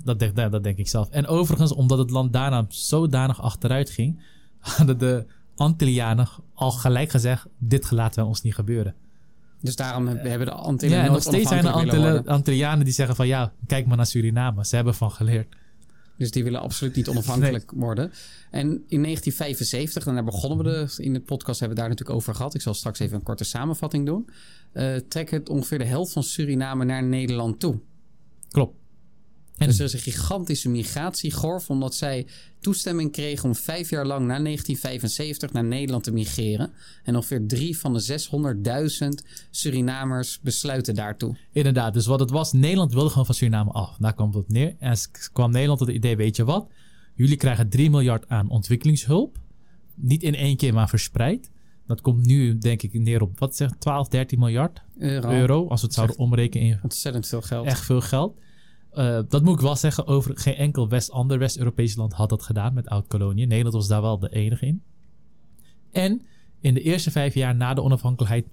Dat denk, dat denk ik zelf. En overigens, omdat het land daarna zodanig achteruit ging, hadden de Antillianen al gelijk gezegd: dit laten we ons niet gebeuren. Dus daarom hebben de Antillen Ja, en nog steeds zijn er. Antillianen die zeggen van ja, kijk maar naar Suriname. Ze hebben van geleerd. Dus die willen absoluut niet onafhankelijk worden. En in 1975, en daar begonnen we de, in de podcast, hebben we daar natuurlijk over gehad. Ik zal straks even een korte samenvatting doen. trekt het ongeveer de helft van Suriname naar Nederland toe. Klopt. En Dus er is een gigantische migratiegolf, omdat zij toestemming kregen om vijf jaar lang na 1975 naar Nederland te migreren. En ongeveer drie van de 600.000 Surinamers besluiten daartoe. inderdaad, dus wat het was, Nederland wilde gewoon van Suriname af. Daar kwam het op neer. En kwam Nederland tot het idee, weet je wat? Jullie krijgen 3 miljard aan ontwikkelingshulp. Niet in één keer, maar verspreid. Dat komt nu denk ik neer op, wat zeg 12, 13 miljard Euro. euro. Als we het zouden omrekenen in Ontzettend veel geld. echt veel geld. Eh, dat moet ik wel zeggen, over geen enkel West, ander West-Europees land had dat gedaan met oud-koloniën. Nederland was daar wel de enige in. En in de eerste vijf jaar na de onafhankelijkheid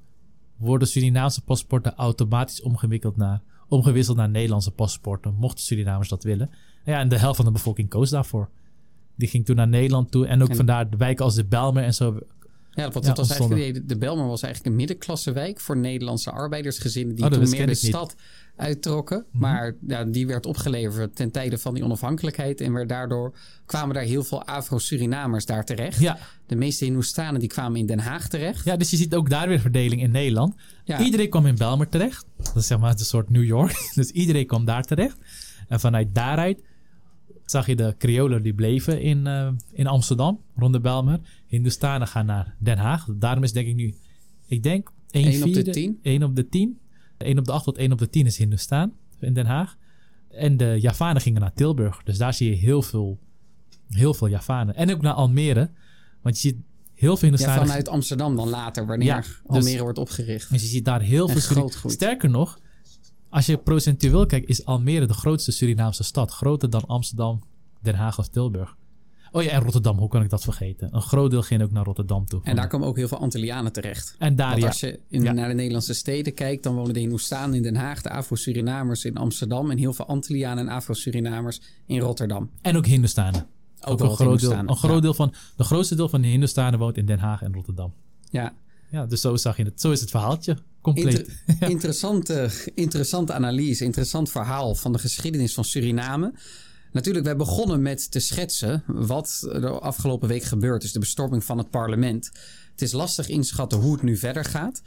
worden Surinaamse paspoorten automatisch omgewisseld naar, omgewisseld naar Nederlandse paspoorten, mochten Surinamers dat willen. Ja, en de helft van de bevolking koos daarvoor. Die ging toen naar Nederland toe en ook En- vandaar de wijken als de Belmer en zo. Ja, want Ja, dat was eigenlijk, de Belmer was eigenlijk een middenklassewijk voor Nederlandse arbeidersgezinnen die Oh, toen meer de stad uittrokken. Mhm. Maar ja, die werd opgeleverd ten tijde van die onafhankelijkheid en werd daardoor kwamen daar heel veel Afro-Surinamers daar terecht. Ja, De meeste Hindoestanen die kwamen in Den Haag terecht. ja, dus je ziet ook daar weer verdeling in Nederland. Ja. Iedereen kwam in Belmer terecht. Dat is zeg maar een soort New York. Dus iedereen kwam daar terecht. En vanuit daaruit zag je de Creolen die bleven in, eh, in Amsterdam, rond de Belmer. Hindustanen gaan naar Den Haag. Daarom is denk ik nu, ik denk 1 Eén op de tien? 1 op de 10. 1 op de 8 tot 1 op de 10 is Hindustaan in Den Haag. En de Javanen gingen naar Tilburg. Dus daar zie je heel veel, heel veel Javanen. En ook naar Almere. Want je ziet heel veel Ja, Hindustanen. vanuit Amsterdam dan later, wanneer Ja, dus- Almere wordt opgericht. Dus je ziet daar heel veel groeit. Sterker nog, als je procentueel kijkt, is Almere de grootste Surinaamse stad. Groter dan Amsterdam, Den Haag of Tilburg. Oh ja, en Rotterdam, hoe kan ik dat vergeten? Een groot deel ging ook naar Rotterdam toe. En daar komen ook heel veel Antillianen terecht. En daar, ja. als je in, Ja. naar de Nederlandse steden kijkt, dan wonen de Hindoestanen in Den Haag, de Afro-Surinamers in Amsterdam en heel veel Antillianen en Afro-Surinamers in Rotterdam. En ook Hindustanen. Ook, een groot, deel, Hindoestanen, een groot ja. deel van, de grootste deel van de Hindustanen woont in Den Haag en Rotterdam. Ja, Ja, dus zo zag je het. Zo is het verhaaltje. Compleet. Inter- interessante, interessante analyse, interessant verhaal van de geschiedenis van Suriname. Natuurlijk, wij begonnen met te schetsen wat de afgelopen week gebeurd is. De bestorming van het parlement. Het is lastig inschatten hoe het nu verder gaat.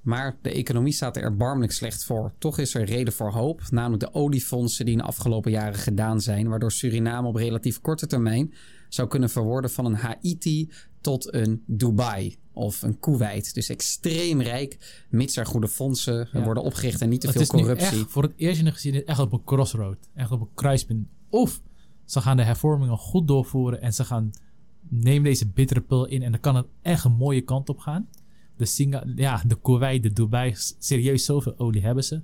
Maar de economie staat er erbarmelijk slecht voor. Toch is er reden voor hoop, namelijk de oliefondsen die in de afgelopen jaren gedaan zijn, waardoor Suriname op relatief korte termijn zou kunnen verworden van een Haiti tot een Dubai of een Kuwait. Dus extreem rijk, mits er goede fondsen Ja. worden opgericht en niet te het veel nu corruptie. echt voor het eerst in de geschiedenis echt op een crossroad. Echt op een kruispunt. Of ze gaan de hervormingen goed doorvoeren en ze gaan neem deze bittere pil in en dan kan het echt een mooie kant op gaan. De, Singa ja, de Kuwait, de Dubai, serieus zoveel olie hebben ze.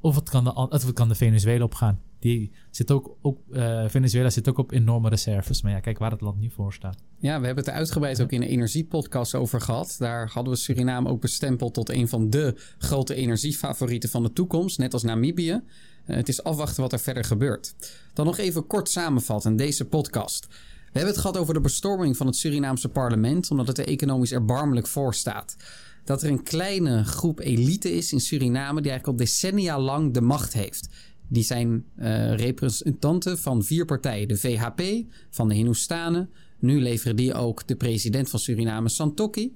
Of het kan de, het kan de Venezuela opgaan. Die zit ook, ook, eh, Venezuela zit ook op enorme reserves. Maar ja, kijk waar het land nu voor staat. Ja, we hebben het uitgebreid ook in de energiepodcast over gehad. Daar hadden we Suriname ook bestempeld tot een van de grote energiefavorieten van de toekomst, net als Namibië. Eh, het is afwachten wat er verder gebeurt. Dan nog even kort samenvatten deze podcast. We hebben het gehad over de bestorming van het Surinaamse parlement, omdat het er economisch erbarmelijk voor staat. Dat er een kleine groep elite is in Suriname die eigenlijk al decennia lang de macht heeft. Die zijn eh, representanten van vier partijen. De VHP, van de Hindoestanen. Nu leveren die ook de president van Suriname, Santokki.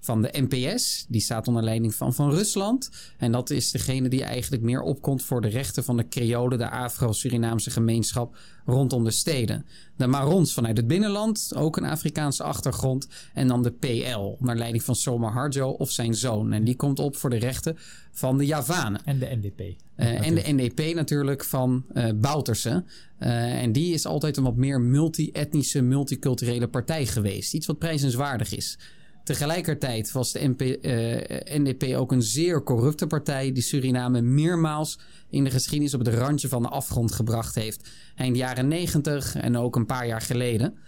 Van de NPS, die staat onder leiding van van Rusland. En dat is degene die eigenlijk meer opkomt voor de rechten van de Creolen, de Afro-Surinaamse gemeenschap rondom de steden. De Marons vanuit het binnenland, ook een Afrikaanse achtergrond. En dan de PL, onder leiding van Soma Harjo of zijn zoon. En die komt op voor de rechten van de Javanen. En de NDP. Eh, en de NDP natuurlijk van eh Bouterse. Eh, en die is altijd een wat meer multi-etnische, multiculturele partij geweest. Iets wat prijzenswaardig is. Tegelijkertijd was de NP, eh, NDP ook een zeer corrupte partij die Suriname meermaals in de geschiedenis op het randje van de afgrond gebracht heeft. Eind jaren 90 en ook een paar jaar geleden.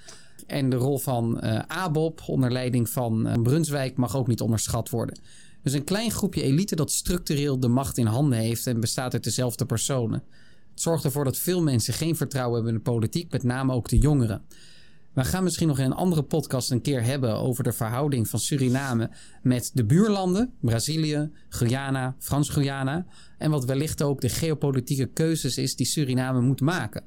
En de rol van uh, ABOP onder leiding van uh, Brunswijk mag ook niet onderschat worden. Dus een klein groepje elite dat structureel de macht in handen heeft en bestaat uit dezelfde personen. Het zorgt ervoor dat veel mensen geen vertrouwen hebben in de politiek, met name ook de jongeren. We gaan misschien nog in een andere podcast een keer hebben over de verhouding van Suriname met de buurlanden, Brazilië, Guyana, Frans-Guyana. En wat wellicht ook de geopolitieke keuzes is die Suriname moet maken.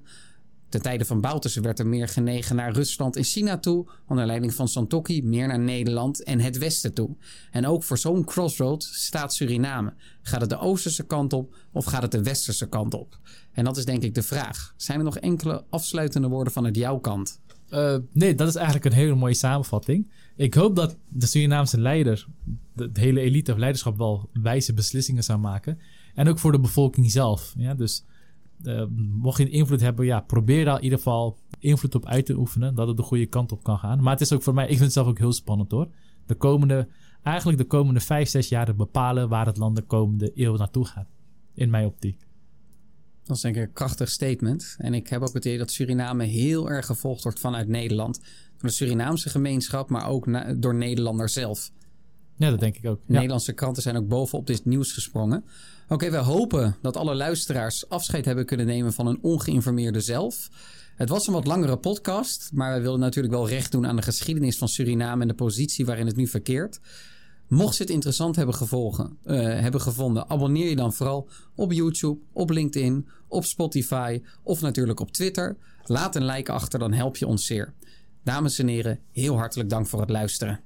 Ten tijde van Bouterse werd er meer genegen naar Rusland en China toe, onder leiding van Santokki meer naar Nederland en het Westen toe. En ook voor zo'n crossroad staat Suriname. Gaat het de oosterse kant op of gaat het de westerse kant op? En dat is denk ik de vraag. Zijn er nog enkele afsluitende woorden vanuit jouw kant? Uh, nee, dat is eigenlijk een hele mooie samenvatting. Ik hoop dat de Surinaamse leider, de, hele elite of leiderschap, wel wijze beslissingen zou maken. En ook voor de bevolking zelf. Ja, dus uh, mocht je invloed hebben, ja, probeer daar in ieder geval invloed op uit te oefenen. Dat het de goede kant op kan gaan. Maar het is ook voor mij, ik vind het zelf ook heel spannend hoor. De komende, eigenlijk de komende vijf, zes jaar bepalen waar het land de komende eeuw naartoe gaat. In mijn optiek. Dat is denk ik een krachtig statement. En ik heb ook het idee dat Suriname heel erg gevolgd wordt vanuit Nederland. Door de Surinaamse gemeenschap, maar ook door Nederlanders zelf. Ja, dat denk ik ook. Nederlandse kranten zijn ook bovenop dit nieuws gesprongen. Oké, we hopen dat alle luisteraars afscheid hebben kunnen nemen van een ongeïnformeerde zelf. Het was een wat langere podcast, maar we willen natuurlijk wel recht doen aan de geschiedenis van Suriname en de positie waarin het nu verkeert. Mocht je het interessant hebben, gevolgen, uh, hebben gevonden, abonneer je dan vooral op YouTube, op LinkedIn, op Spotify of natuurlijk op Twitter. Laat een like achter, dan help je ons zeer. Dames en heren, heel hartelijk dank voor het luisteren.